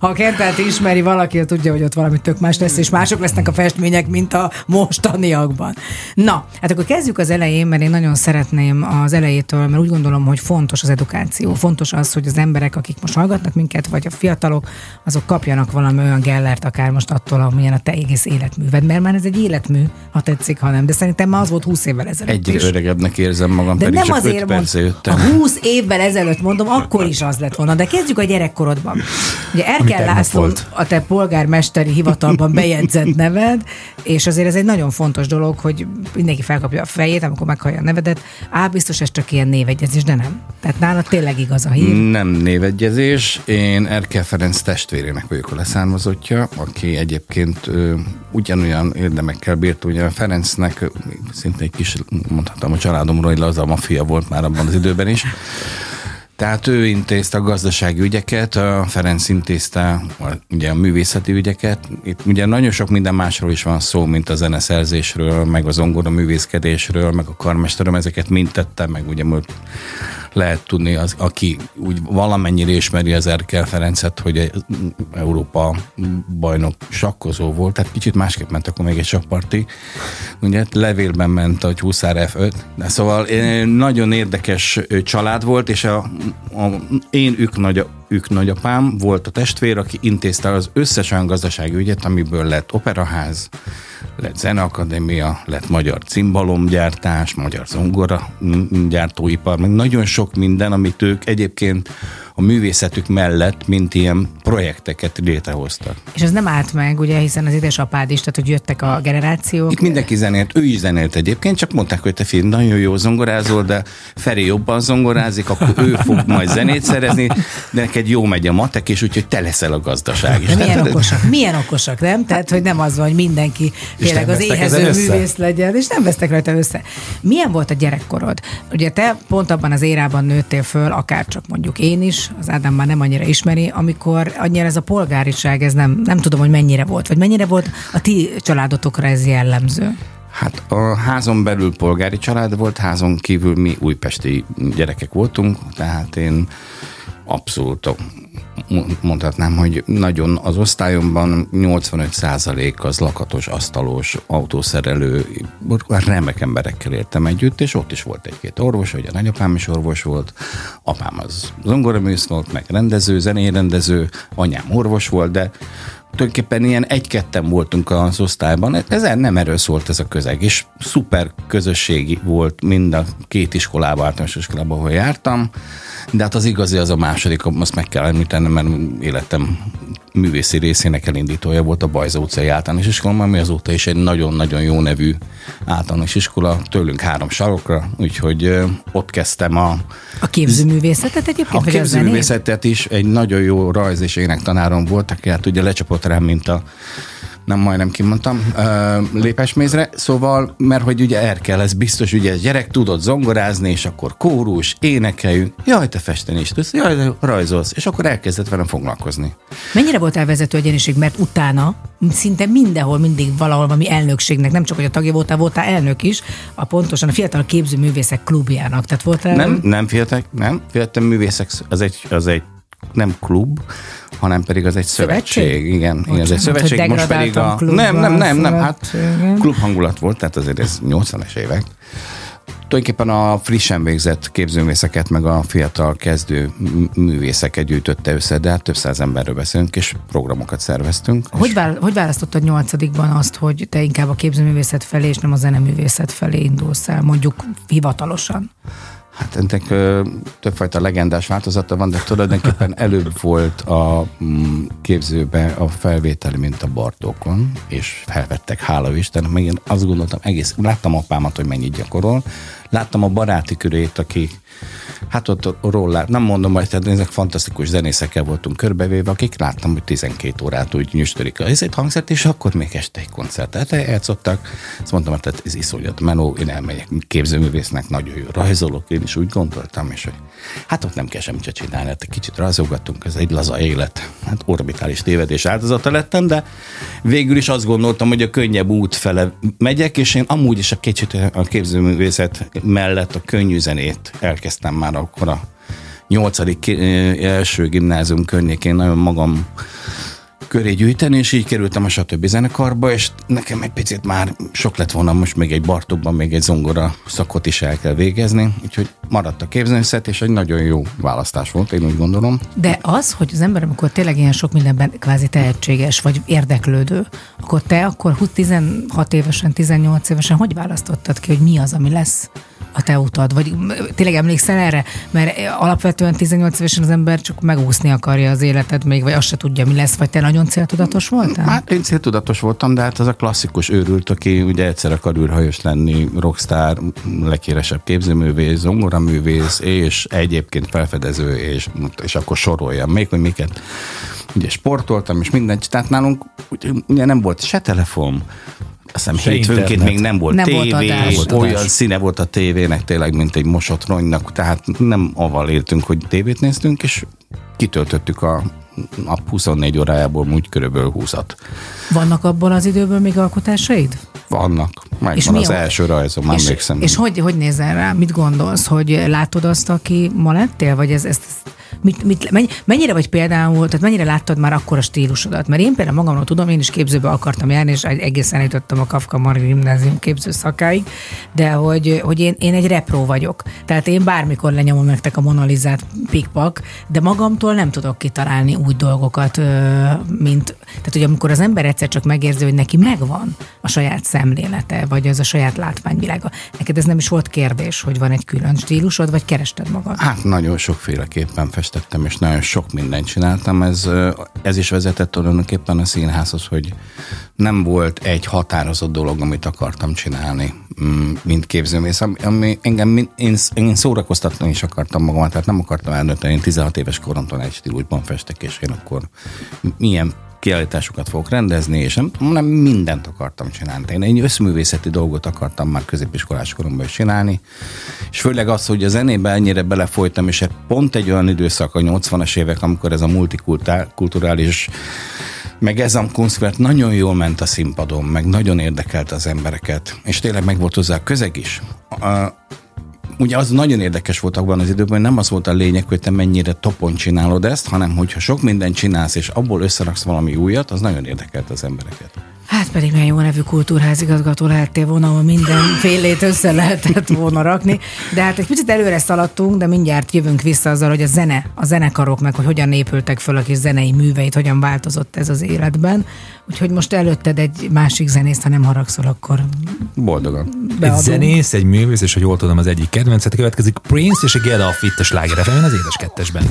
C: ha a Kentelt ismeri valaki, az tudja, hogy ott valami tök más lesz, és mások lesznek a festmények, mint a mostaniakban. Na, hát akkor kezdjük az elején, mert én nagyon szeretném az elejétől, mert úgy gondolom, hogy fontos az edukáció. Fontos az, hogy az emberek, akik most hallgatnak minket, vagy a fiatalok, azok kapjanak valami olyan gellert, akár most attól, amilyen a te egész életműved. Mert már ez egy életmű, ha tetszik, ha nem. De szerintem már az volt 20 évvel ezelőtt
F: Egyre
C: is.
F: öregebbnek érzem magam,
C: De
F: pedig
C: nem
F: csak
C: azért
F: 5
C: mond,
F: perce jöttem.
C: a 20 évvel ezelőtt mondom, akkor is az lett volna. De kezdjük a gyerekkorodban. Ugye Erkel László
B: volt.
C: a te polgármesteri hivatalban bejegyzett neved, és azért ez egy nagyon fontos dolog, hogy mindenki felkapja a fejét, amikor meghallja a nevedet. Á, biztos ez csak ilyen névegyezés, de nem. Tehát nálad tényleg igaz a hír.
F: Nem névegyezés, én Erkel Ferenc testvérének vagyok a leszármazottja, aki egyébként ö, ugyanolyan érdemekkel bírt, ugye a Ferencnek szinte egy kis, mondhatom a családomról, hogy laza mafia volt már abban az időben is. Tehát ő intézte a gazdasági ügyeket, a Ferenc intézte a, ugye a művészeti ügyeket. Itt ugye nagyon sok minden másról is van szó, mint a zeneszerzésről, meg az zongora művészkedésről, meg a karmesterem, ezeket mind tettem, meg ugye most lehet tudni, az, aki úgy valamennyire ismeri az Erkel Ferencet, hogy egy Európa bajnok sakkozó volt, tehát kicsit másképp ment akkor még egy sakparti. Ugye levélben ment a Huszár F5, de szóval eh, nagyon érdekes ö, család volt, és a, a, én ők, nagy, ők nagyapám volt a testvér, aki intézte az összes olyan gazdasági ügyet, amiből lett operaház, lett zeneakadémia, lett magyar cimbalomgyártás, magyar zongora gyártóipar, meg nagyon sok minden, amit ők egyébként a művészetük mellett, mint ilyen projekteket létrehoztak.
C: És ez nem állt meg, ugye, hiszen az édesapád is, tehát hogy jöttek a generációk.
F: Itt mindenki zenélt, ő is zenélt egyébként, csak mondták, hogy te fiam, nagyon jó zongorázol, de Feri jobban zongorázik, akkor ő fog majd zenét szerezni, de neked jó megy a matek, és úgyhogy te leszel a gazdaság is.
C: De milyen
F: Tehát-
C: okosak, milyen okosak, nem? Tehát, hogy nem az van, hogy mindenki tényleg az éhező művész legyen, és nem vesztek rajta össze. Milyen volt a gyerekkorod? Ugye te pont abban az érában nőttél föl, akár csak mondjuk én is, az Ádám már nem annyira ismeri, amikor annyira ez a polgáriság, ez nem, nem tudom, hogy mennyire volt, vagy mennyire volt a ti családotokra ez jellemző.
F: Hát a házon belül polgári család volt, házon kívül mi újpesti gyerekek voltunk, tehát én abszolút mondhatnám, hogy nagyon az osztályomban 85% az lakatos, asztalos, autószerelő, remek emberekkel értem együtt, és ott is volt egy-két orvos, ugye a nagyapám is orvos volt, apám az zongoraműsz volt, meg rendező, zenérendező, anyám orvos volt, de tulajdonképpen ilyen egy-ketten voltunk az osztályban. Ez nem erről szólt ez a közeg, és szuper közösségi volt mind a két iskolában, általános iskolában, ahol jártam. De hát az igazi az a második, azt meg kell említenem, mert életem művészi részének elindítója volt a Bajza utcai általános iskola, ami azóta is egy nagyon-nagyon jó nevű általános iskola, tőlünk három sarokra, úgyhogy ott kezdtem a,
C: A képzőművészetet egyébként?
F: a képzőművészetet is egy nagyon jó rajz és énektanárom volt, aki hát ugye lecsapott rám, mint a nem majdnem kimondtam, lépesmézre, szóval, mert hogy ugye Erkel, ez biztos, ugye gyerek tudott zongorázni, és akkor kórus, énekeljünk, jaj, te festeni is tudsz, jaj, de rajzolsz, és akkor elkezdett velem foglalkozni.
C: Mennyire volt elvezető egyeniség, mert utána szinte mindenhol mindig valahol valami elnökségnek, nem csak hogy a tagja voltál, voltál elnök is, a pontosan a Fiatal Képzőművészek klubjának. Tehát voltál...
F: Nem, nem fiatal, nem, fiatal művészek, az egy, az egy nem klub, hanem pedig az egy szövetség.
C: Szövetség?
F: Igen, igen, ez egy
C: Bocsánat,
F: szövetség. Most pedig a... Nem, nem, nem, nem, hát klub hangulat volt, tehát azért ez 80-es évek. Tulajdonképpen a frissen végzett képzőművészeket, meg a fiatal kezdő művészeket gyűjtötte össze, de hát több száz emberről beszélünk, és programokat szerveztünk.
C: Hogy, vál, hogy választottad nyolcadikban azt, hogy te inkább a képzőművészet felé, és nem a zeneművészet felé indulsz el, mondjuk hivatalosan?
F: Hát ennek ö, többfajta legendás változata van, de tulajdonképpen *laughs* előbb volt a mm, képzőbe a felvétel, mint a Bartókon, és felvettek, hála Istennek, meg én azt gondoltam, egész, láttam apámat, hogy mennyit gyakorol, láttam a baráti körét, akik, hát ott róla, nem mondom, hogy tehát ezek fantasztikus zenészekkel voltunk körbevéve, akik láttam, hogy 12 órát úgy nyüstörik a ezért hangszert, és akkor még este egy koncertet eljátszottak. Azt mondtam, hogy tehát ez iszonyat menó, én elmegyek képzőművésznek, nagyon jó rajzolok, én is úgy gondoltam, és hogy hát ott nem kell semmit se csinálni, hát egy kicsit rajzolgattunk, ez egy laza élet. Hát orbitális tévedés áldozata lettem, de végül is azt gondoltam, hogy a könnyebb út fele megyek, és én amúgy is a kicsit a képzőművészet mellett a könnyű zenét elkezdtem már akkor a nyolcadik első gimnázium környékén nagyon magam köré gyűjteni, és így kerültem a stb. zenekarba, és nekem egy picit már sok lett volna most még egy Bartókban, még egy zongora szakot is el kell végezni, úgyhogy maradt a képzőművészet, és egy nagyon jó választás volt, én úgy gondolom.
C: De az, hogy az ember, amikor tényleg ilyen sok mindenben kvázi tehetséges, vagy érdeklődő, akkor te akkor 20 16 évesen, 18 évesen hogy választottad ki, hogy mi az, ami lesz a te utad? Vagy tényleg emlékszel erre? Mert alapvetően 18 évesen az ember csak megúszni akarja az életed még, vagy azt se tudja, mi lesz, vagy te nagyon céltudatos voltál?
F: Hát én céltudatos voltam, de hát az a klasszikus őrült, aki ugye egyszer akar űrhajós lenni, rockstar, leghíresebb képzőművész, zongoraművész, és egyébként felfedező, és, és akkor soroljam még, hogy miket. Ugye sportoltam, és mindent, tehát nálunk ugye nem volt se telefon, azt hiszem
B: Se
F: hétfőnként
B: internet.
F: még nem volt
C: Nem
F: tévé,
C: volt adás.
F: Olyan színe volt a tévének tényleg, mint egy mosott ronynak, tehát nem avval éltünk, hogy tévét néztünk, és kitöltöttük a nap 24 órájából úgy körülbelül 20-at.
C: Vannak abból az időből még alkotásaid?
F: Vannak. Megvan
C: És
F: az
C: a-
F: első rajzom,
C: és,
F: emlékszem.
C: és hogy, hogy nézel rá? Mit gondolsz? Hogy látod azt, aki ma lettél? Vagy ez, ezt, ezt mit, mit, mennyi, mennyire vagy például, tehát mennyire láttad már akkor a stílusodat? Mert én például magamról tudom, én is képzőbe akartam járni, és egészen eljutottam a Kafka Margit Gimnázium képző szakáig, de hogy, hogy én, én egy repró vagyok. Tehát én bármikor lenyomom nektek a Monalizát pikpak, de magamtól nem tudok kitalálni úgy dolgokat, mint, tehát hogy amikor az ember egyszer csak megérzi, hogy neki megvan a saját szemlélete, vagy az a saját látványvilága. Neked ez nem is volt kérdés, hogy van egy külön stílusod, vagy kerested magad?
F: Hát nagyon sokféleképpen festettem, és nagyon sok mindent csináltam. Ez, ez is vezetett tulajdonképpen a színházhoz, hogy nem volt egy határozott dolog, amit akartam csinálni, mm, mint képzőmész. Ami, engem, én, én szórakoztatni is akartam magamat, tehát nem akartam eldönteni, én 16 éves koromtól egy stílusban festek, és én akkor milyen kiállításokat fogok rendezni, és nem, nem mindent akartam csinálni. Én egy összművészeti dolgot akartam már középiskolás koromban is csinálni, és főleg az, hogy a zenébe ennyire belefolytam, és pont egy olyan időszak, a 80-as évek, amikor ez a multikulturális meg ez a Kunstwerk nagyon jól ment a színpadon, meg nagyon érdekelte az embereket, és tényleg meg volt hozzá a közeg is. A, ugye az nagyon érdekes volt abban az időben, hogy nem az volt a lényeg, hogy te mennyire topon csinálod ezt, hanem hogyha sok mindent csinálsz, és abból összeraksz valami újat, az nagyon érdekelt az embereket.
C: Hát pedig milyen jó nevű kultúrházigazgató lehettél volna, ahol minden félét össze lehetett volna rakni. De hát egy picit előre szaladtunk, de mindjárt jövünk vissza azzal, hogy a zene, a zenekarok meg, hogy hogyan épültek föl a kis zenei műveit, hogyan változott ez az életben. Úgyhogy most előtted egy másik zenészt, ha nem haragszol, akkor
F: Boldogan.
B: Egy
C: beadunk.
B: zenész, egy művész, és hogy jól tudom, az egyik kedvencet következik Prince és a Get Off itt a Sláger FM-en, az édes kettesben.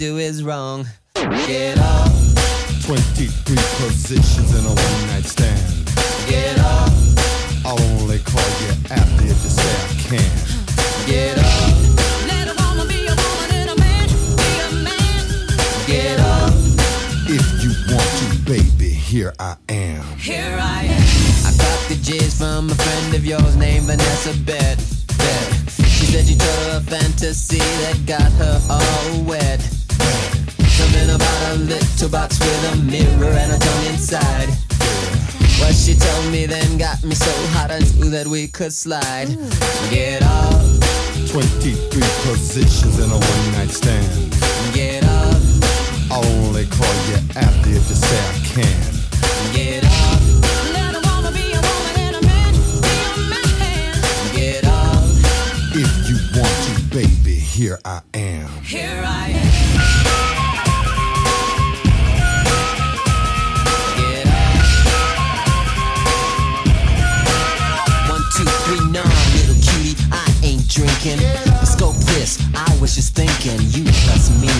G: Do is wrong. Get up,
H: 23 positions in a one night stand.
G: get up,
H: I'll only call you after if you say I can.
G: get up,
I: Let a woman be a woman and a man be a man.
G: get up.
H: If you want to, baby, here I am.
I: Here I am.
G: I got the jizz from a friend of yours named Vanessa Bet. Bet. She said you told her a fantasy that got her all wet. Something about a little box with a mirror and a tongue inside. What she told me then got me so hot I knew that we could slide. Get up,
H: 23 positions in a one night stand.
G: get up,
H: I'll only call you after if you say I can.
G: get up,
I: Let a woman be a woman and a man be a man.
G: get up.
H: If you want to, baby, here I am.
I: Here I am.
G: Ain't drinking. Scope this. I was just thinking, you plus me.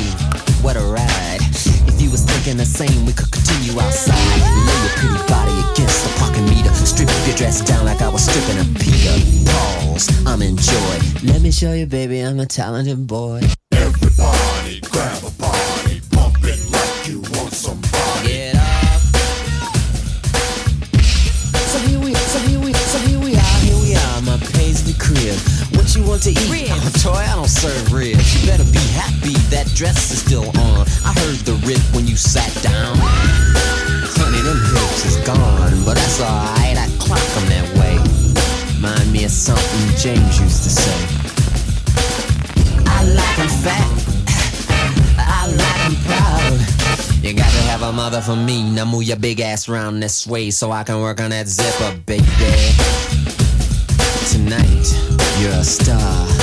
G: What a ride. If you was thinking the same, we could continue outside. Lay your pretty body against the parking meter. Strip your dress down like I was stripping a Peter. Pause. I'm in. Let me show you, baby, I'm a talented boy.
H: Everybody grab a you want
G: to eat? I'm a toy, I don't serve ribs. You better be happy that dress is still on. I heard the rip when you sat down. Honey, them hips is gone, but that's alright. I clock 'em that way. Mind me of something James used to say. I like 'em fat. *laughs* I like proud. You got to have a mother for me. Now move your big ass round this way so I can work on that zipper, baby. Tonight, you're a star.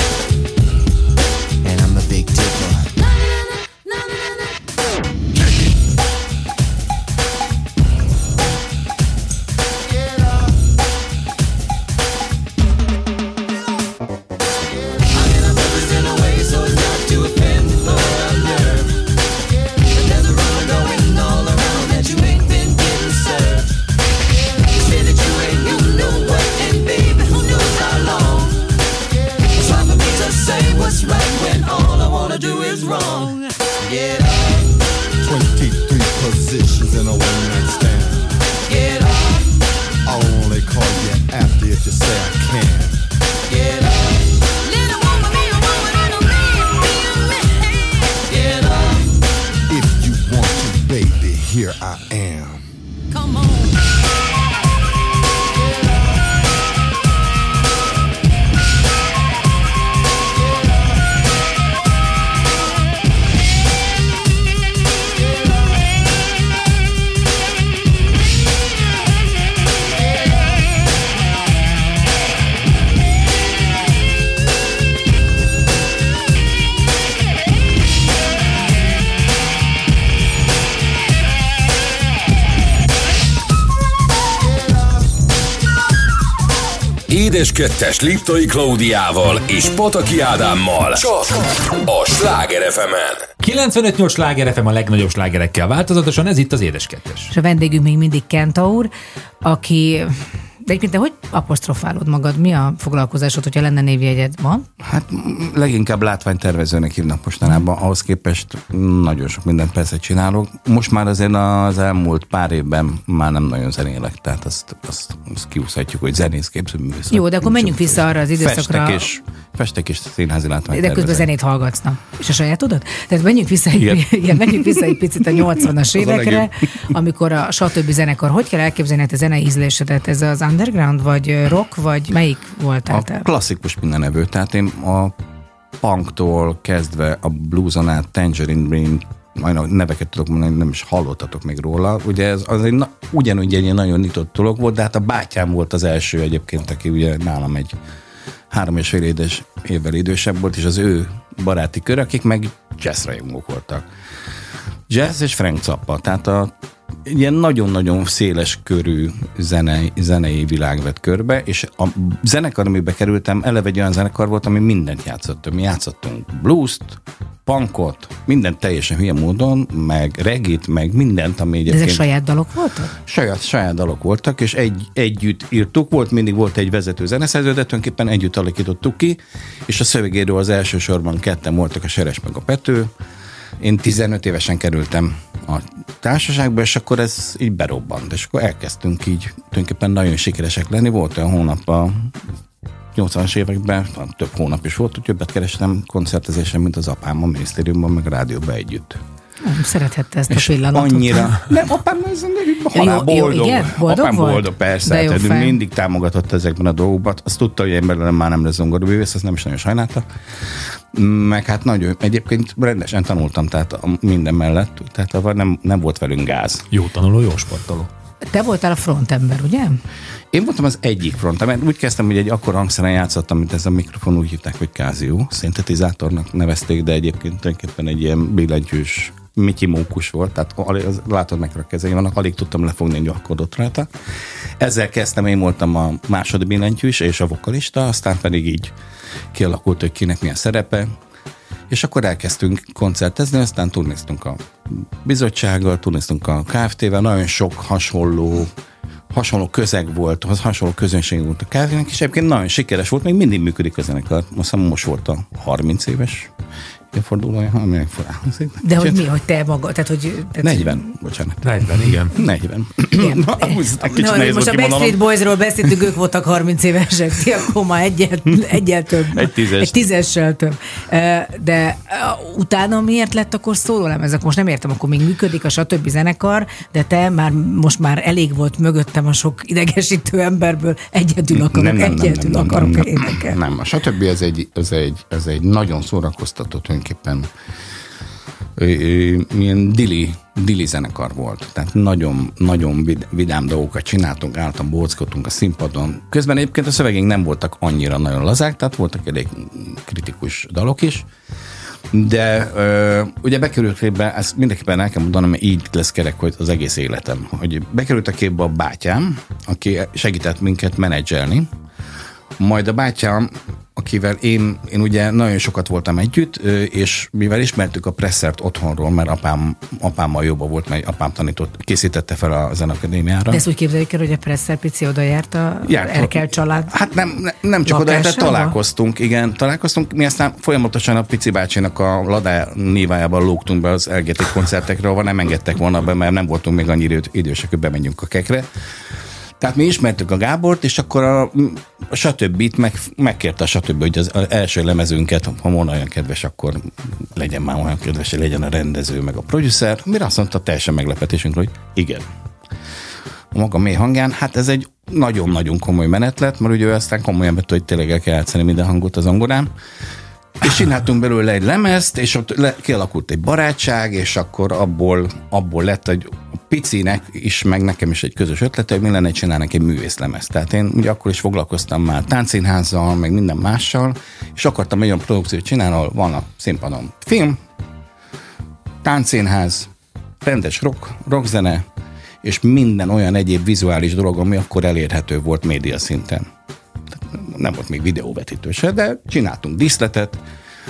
J: Édes kettes Liptai Klaudiával és Pataki Ádámmal. Csak a Sláger fm
B: 95-8 sláger FM a legnagyobb slágerekkel változatosan, ez itt az édes kettes.
C: És a vendégünk még mindig Kenta úr, aki De egyébként te hogy apostrofálod magad? Mi a foglalkozásod, hogyha lenne névjegyed? Van?
F: Hát leginkább látványtervezőnek hívnak mostanában, ahhoz képest nagyon sok mindent persze csinálok. Most már azért az elmúlt pár évben már nem nagyon zenélek, tehát azt, azt, azt kiúszhatjuk, hogy zenész képzőművész.
C: Jó, de akkor menjünk vissza arra az időszakra.
F: Festek és, festek és színházi
C: De
F: látványtervezők.
C: közben zenét hallgatsz, na. És a sajátodat? Tehát menjünk vissza egy, *laughs* igen. Menjünk vissza egy picit a 80-as
F: Az a
C: évekre, amikor a stb. zenekar, hogy kell elképzelni a te zenei ízlésedet? Ez az underground, vagy rock, vagy melyik voltál
F: A
C: te?
F: klasszikus minden nevű, tehát én a punktól kezdve a blueson át Tangerine Dream, majd neveket tudok mondani, nem is hallottatok még róla. Ugye ez az egy, na, ugyanúgy egy nagyon nyitott dolog volt, de hát a bátyám volt az első egyébként, aki ugye nálam egy három és fél édes évvel idősebb volt, és az ő baráti kör, akik meg jazz rajongók voltak. Jazz és Frank Zappa, tehát a ilyen nagyon-nagyon széles körű zenei, zenei világ vett körbe, és a zenekar, amiben kerültem, eleve egy olyan zenekar volt, ami mindent játszott. Mi játszottunk blues-t, punkot, mindent teljesen hülye módon, meg regit, meg mindent, ami egyébként...
C: ezek saját dalok voltak?
F: Saját, saját dalok voltak, és egy, együtt írtuk, volt, mindig volt egy vezető zeneszerző, de tulajdonképpen együtt alakítottuk ki, és a szövegéről az elsősorban ketten voltak, a Seres meg a Pető. Én 15 évesen kerültem a társaságba, és akkor ez így berobbant, és akkor elkezdtünk így tulajdonképpen nagyon sikeresek lenni. Volt olyan hónap a 80-as években, több hónap is volt, hogy többet kerestem koncertezésen, mint az apám a minisztériumban, meg a rádióban együtt.
C: Nem, szerethette ezt a
F: És
C: pillanatot.
F: annyira. Nem, apám ez halál
C: Jó, jó,
F: boldog.
C: igen? Boldog
F: apám
C: volt?
F: boldog, persze.
C: De jó
F: Tehát mindig támogatott ezekben a dolgokban. Azt tudta, hogy én belőlem már nem lesz zongoraművész, ezt nem is nagyon sajnálta. Meg hát nagyon, egyébként rendesen tanultam, tehát a- minden mellett, tehát nem, nem volt velünk gáz.
B: Jó tanuló, jó sportoló.
C: Te voltál a frontember, ugye?
F: Én voltam az egyik front, mert úgy kezdtem, hogy egy akkor hangszeren játszottam, mint ez a mikrofon, úgy hívták, hogy Casio, szintetizátornak nevezték, de egyébként tulajdonképpen egy ilyen billentyűs Mityi mókus volt, tehát az, látod meg a kezei vannak, alig tudtam lefogni egy akkodot rajta. Ezzel kezdtem, én voltam a második billentyűs és a vokalista, aztán pedig így kialakult, hogy kinek milyen szerepe, és akkor elkezdtünk koncertezni, aztán turnéztunk a bizottsággal, turnéztunk a KFT-vel, nagyon sok hasonló hasonló közeg volt, az hasonló közönség volt a kávének, és egyébként nagyon sikeres volt, még mindig működik a zenekar. Hiszem most volt a 30 éves évfordulója, ami
C: De hogy mi, hogy te magad, tehát hogy... Tehát
F: 40, bocsánat.
B: 40, igen.
F: 40.
C: Igen.
F: Na, kicsit
C: Na,
F: nehéz
C: most a Backstreet. Boysról beszéltünk, ők voltak 30 évesek, ti akkor már egyel, egyel több.
F: Egy tízes.
C: Egy tízessel több. De utána miért lett akkor szólólemezek? Most nem értem, akkor még működik a stb. zenekar, de te már most már elég volt mögöttem a sok idegesítő emberből, egyedül akarok, egyedül akarok
F: nem,
C: énekelni.
F: nem, a stb. Ez egy, ez egy, ez egy nagyon szórakoztató tulajdonképpen milyen dili, dili zenekar volt. Tehát nagyon, nagyon vid- vidám dolgokat csináltunk, álltam, bóckodtunk a színpadon. Közben egyébként a szövegeink nem voltak annyira nagyon lazák, tehát voltak elég kritikus dalok is. De ö, ugye bekerült képbe, ezt mindenképpen el kell mondanom, mert így lesz kerek hogy az egész életem, hogy bekerült a képbe a bátyám, aki segített minket menedzselni, majd a bátyám, akivel én, én ugye nagyon sokat voltam együtt, és mivel ismertük a presszert otthonról, mert apám, apámmal jobban volt, mert apám tanított, készítette fel a zenakadémiára.
C: De ezt úgy képzeljük el, hogy a Presser Pici oda járt a
F: Járt.
C: Erkel család.
F: Hát nem, ne- nem csak oda, de
C: lakásába?
F: találkoztunk, igen, találkoztunk. Mi aztán folyamatosan a Pici bácsinak a Ladá nívájában lógtunk be az LGT koncertekre, ahol nem engedtek volna be, mert nem voltunk még annyira idősek, hogy bemenjünk a kekre. Tehát mi ismertük a Gábort, és akkor a, a stb. meg, megkérte a stb. hogy az, első lemezünket, ha volna olyan kedves, akkor legyen már olyan kedves, hogy legyen a rendező, meg a producer. Mire azt mondta teljesen meglepetésünkre, hogy igen a maga mély hangján, hát ez egy nagyon-nagyon komoly menet lett, mert ugye ő aztán komolyan vett, hogy tényleg el kell játszani minden hangot az zongorán. És csináltunk belőle egy lemezt, és ott le, kialakult egy barátság, és akkor abból, abból lett, a picinek is, meg nekem is egy közös ötlet, hogy mi lenne csinálni egy művészlemezt. Tehát én ugye akkor is foglalkoztam már táncszínházzal, meg minden mással, és akartam egy olyan produkciót csinálni, ahol van a színpadon film, táncszínház, rendes rock, rockzene, és minden olyan egyéb vizuális dolog, ami akkor elérhető volt média szinten. Nem volt még videóvetítő se, de csináltunk díszletet,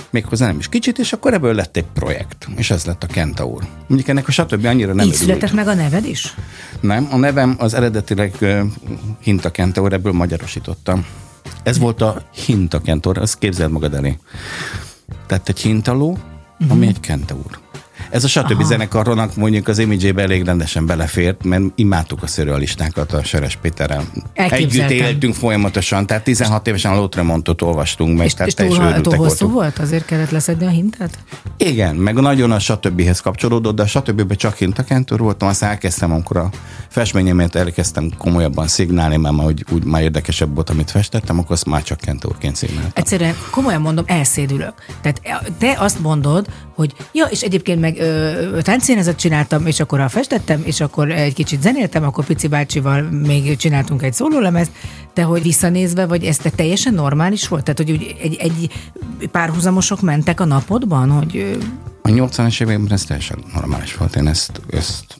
F: méghozzá nem is kicsit, és akkor ebből lett egy projekt, és ez lett a Kentaur. Mondjuk ennek a stb. annyira nem
C: Így született meg a neved is?
F: Nem, a nevem az eredetileg uh, Hinta Kentaur, ebből magyarosítottam. Ez volt a Hinta Kentaur, azt képzeld magad elé. Tehát egy hintaló, uh-huh. ami egy kentaur. Ez a stb. zenekarnak mondjuk az image elég rendesen belefért, mert imádtuk a szörrealistákat a Seres Péterrel. Együtt éltünk folyamatosan, tehát 16 évesen Lotremontot olvastunk meg,
C: És,
F: tehát
C: és túl, túl hosszú volt? Azért kellett leszedni a hintát?
F: Igen, meg nagyon a stb-hez kapcsolódott, de a stb csak hintakentőr voltam, aztán elkezdtem, amikor a festményemet elkezdtem komolyabban szignálni, mert már úgy, úgy már érdekesebb volt, amit festettem, akkor azt már csak kentőrként szignáltam.
C: Egyszerűen komolyan mondom, elszédülök. Tehát e, te azt mondod, hogy ja, és egyébként meg ö, táncszínezetet csináltam, és akkor ha festettem, és akkor egy kicsit zenéltem, akkor Pici bácsival még csináltunk egy szólólemezt, de hogy visszanézve, vagy ez te teljesen normális volt? Tehát, hogy egy, egy párhuzamosok mentek a napodban, hogy
F: A 80-as években ez teljesen normális volt. Én ezt, ezt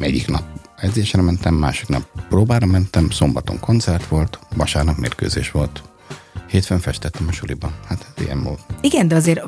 F: egyik nap edzésre mentem, másik nap próbára mentem, szombaton koncert volt, vasárnap mérkőzés volt. Hétfőn festettem a suliba. Hát ez ilyen volt.
C: Igen, de azért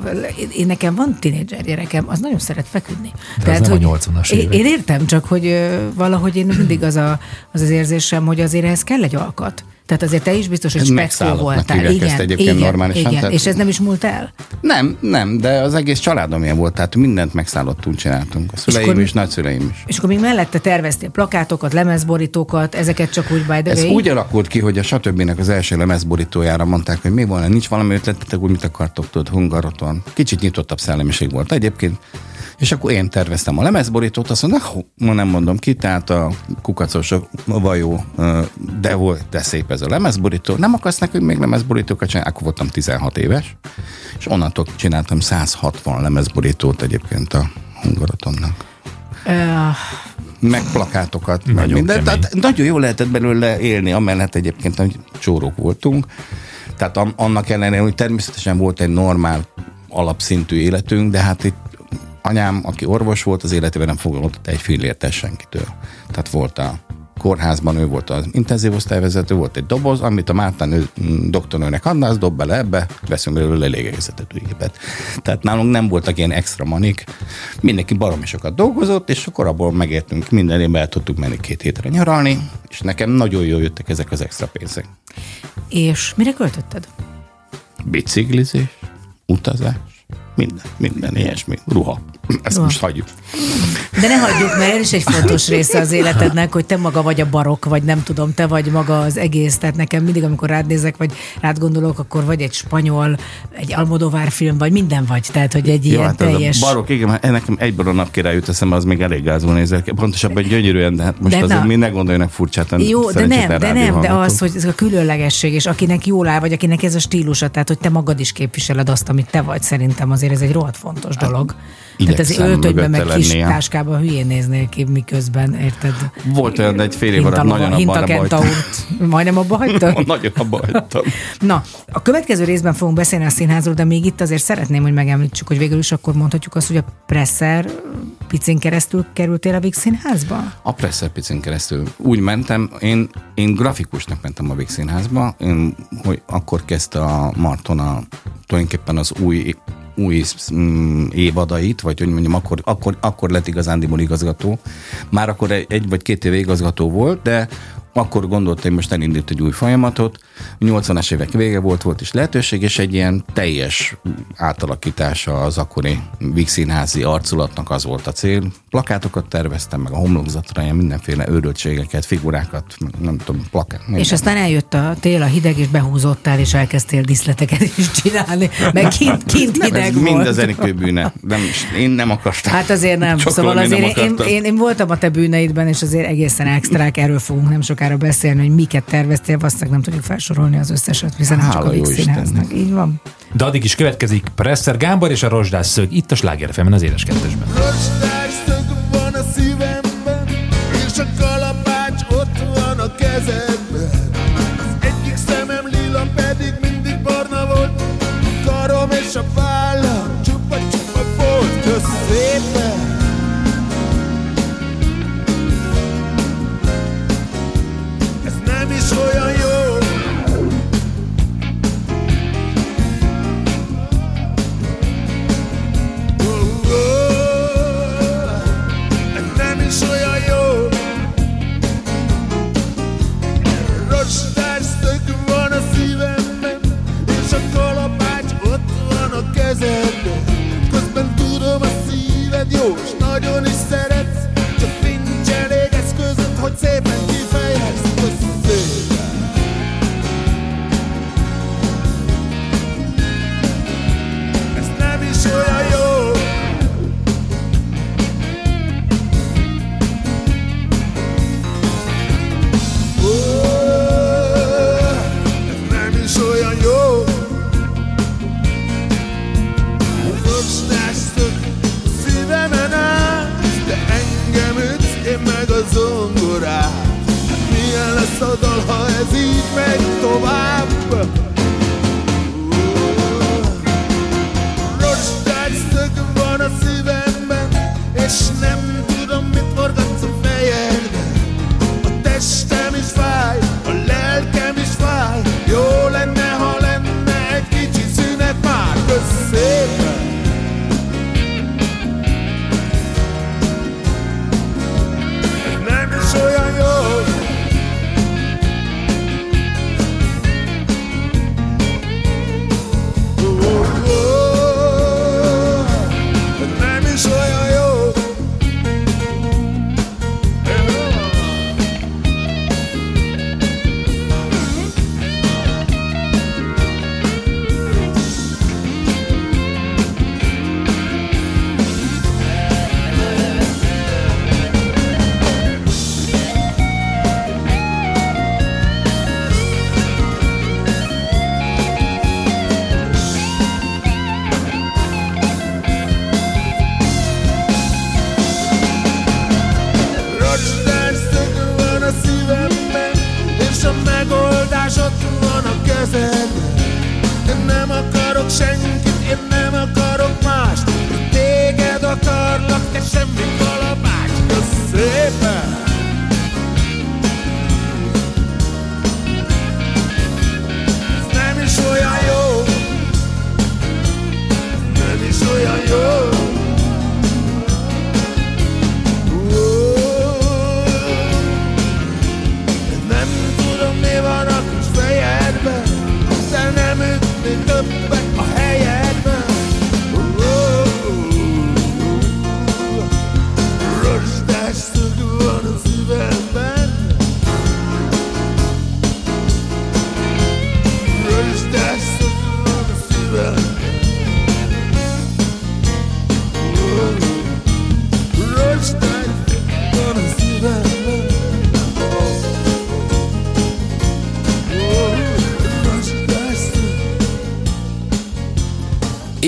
C: én nekem van tinédzser gyerekem, az nagyon szeret feküdni.
B: De az nem a 80-as
C: én,
B: évek.
C: én értem, csak hogy valahogy én mindig az, a, az az érzésem, hogy azért ehhez kell egy alkat. Tehát azért te is biztos, hogy
F: megszállottnak
C: voltál. Igen,
F: ezt egyébként
C: igen,
F: normálisan,
C: igen.
F: tehát-
C: És ez nem is múlt el?
F: Nem, nem, de az egész családom ilyen volt, tehát mindent megszállottul csináltunk. A szüleim
C: akkor-
F: is, nagyszüleim is.
C: És akkor még mellette terveztél plakátokat, lemezborítókat, ezeket csak úgy by the
F: Ez
C: way.
F: úgy alakult ki, hogy a stb. az első lemezborítójára mondták, hogy mi van, nincs valami ötletetek, úgy mit akartok, tudod, hungaroton. Kicsit nyitottabb szellemiség volt egyébként. És akkor én terveztem a lemezborítót, azt mondta, hú, ma nem mondom ki, tehát a kukacos a vajó, de volt, de szép ez a lemezborító. Nem akarsz nekünk még lemezborítókat csinálni? Akkor voltam 16 éves, és onnantól csináltam 160 lemezborítót egyébként a hungarotonnak
C: Ö,
F: meg plakátokat, meg
B: Nagyon
F: minden.
B: kemény.
F: Tehát nagyon jól lehetett belőle élni, amellett egyébként, hogy csórók voltunk. Tehát annak ellenére, hogy természetesen volt egy normál alapszintű életünk, de hát itt anyám, aki orvos volt, az életében nem fogadott egy fillért el senkitől. Tehát volt a kórházban, ő volt az intenzív osztályvezető, volt egy doboz, amit a Mártán ő, mm, doktornőnek adná, az dob bele ebbe, veszünk belőle lélegeztető gépet. Tehát nálunk nem voltak ilyen extra manik, mindenki baromi sokat dolgozott, és akkor abból megértünk, minden évben el tudtuk menni két hétre nyaralni, és nekem nagyon jól jöttek ezek az extra pénzek.
C: és mire költötted?
F: Biciklizés, utazás, minden, minden ilyesmi, ruha. Ezt
C: Ruha.
F: most hagyjuk.
C: De ne hagyjuk, mert ez is egy fontos része az életednek, hogy te maga vagy a barok, vagy nem tudom, te vagy maga az egész. Tehát nekem mindig, amikor rád nézek, vagy rád gondolok, akkor vagy egy spanyol, egy Almodovár film, vagy minden vagy. Tehát, hogy egy ilyen
F: hát
C: teljes...
F: a barok, igen, nekem egyből a napkirály jut eszembe, az még elég gázul nézek. Pontosabban gyönyörűen, de hát most
C: De
F: de azért
C: na-
F: mi ne gondoljanak furcsát.
C: Jó, de nem, de nem, de
F: rádióhallgatók.
C: az, hogy ez a különlegesség, és akinek jól áll, vagy akinek ez a stílusa, tehát hogy te magad is képviseled azt, amit te vagy, szerintem azért ez egy rohadt fontos dolog. Tehát ez
F: igyekszem
C: öltönyben, meg
F: mögötte
C: kis táskában hülyén néznél ki, miközben, érted?
F: Volt olyan, egy fél év alatt nagyon abban abba hagytam.
C: Majdnem abba hagytad? *laughs*
F: Nagyon abba hagytam. *laughs*
C: Na, a következő részben fogunk beszélni a színházról, de még itt azért szeretném, hogy megemlítsük, hogy végül is akkor mondhatjuk azt, hogy a Presser picin keresztül kerültél a Vix Színházba?
F: A Presser picin keresztül úgy mentem, én, én grafikusnak mentem a Végszínházba, én, hogy akkor kezdte a Marton a, tulajdonképpen az új új mm, évadait, vagy hogy mondjam, akkor, akkor, akkor lett igazándiból igazgató. Már akkor egy, vagy két éve igazgató volt, de akkor gondolta, hogy most elindít egy új folyamatot. 80-as évek vége volt, volt is lehetőség, és egy ilyen teljes átalakítása az akkori Víg Színházi arculatnak az volt a cél. Plakátokat terveztem, meg a homlokzatra ilyen mindenféle őröltségeket, figurákat, nem tudom, plakát.
C: És
F: minden.
C: aztán eljött a tél, a hideg, és behúzottál, és elkezdtél diszleteket *laughs* is csinálni, meg kint, kint
F: nem,
C: hideg
F: ez mind
C: volt.
F: az Enikő bűne. Nem, én nem akartam.
C: Hát azért nem. *laughs*
F: Csokolni
C: szóval
F: nem
C: azért én,
F: akartam.
C: én, én, voltam a te bűneidben, és azért egészen extrák, erről fogunk nem sokára beszélni, hogy miket terveztél, valószínűleg nem tudjuk felsorolni az összeset, hiszen nem csak a
F: Hála jó
C: Víg Színháznak. Így van.
B: De addig is következik Presser Gábor és a Rozsdás Szög itt a Sláger az édes kettesben.
K: Szög van a szívemben, és a kalapács ott van a kezedben. Is olyan jó. Ó, ez nem is olyan jó. Rostás szög a szívemen át De engem ütsz, én meg a zongorát. Hát milyen lesz a dal, ha ez így megy tovább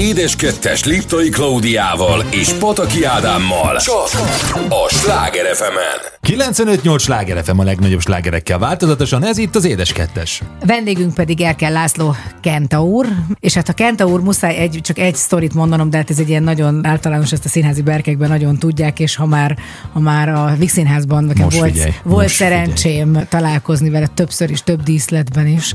A: Édes kettes Liptai Klaudiával és Pataki Ádámmal. Csak a Sláger fm
B: 95-8 sláger FM a legnagyobb slágerekkel változatosan, ez itt az Édes Kettes.
C: Vendégünk pedig Elkel László Kentaur, és hát a Kentaur muszáj egy, csak egy sztorit mondanom, de hát ez egy ilyen nagyon általános, ezt a színházi berkekben nagyon tudják, és ha már, ha már a Vix Színházban nekem
B: Most
C: volt,
B: figyelj,
C: volt szerencsém találkozni vele többször is, több díszletben is,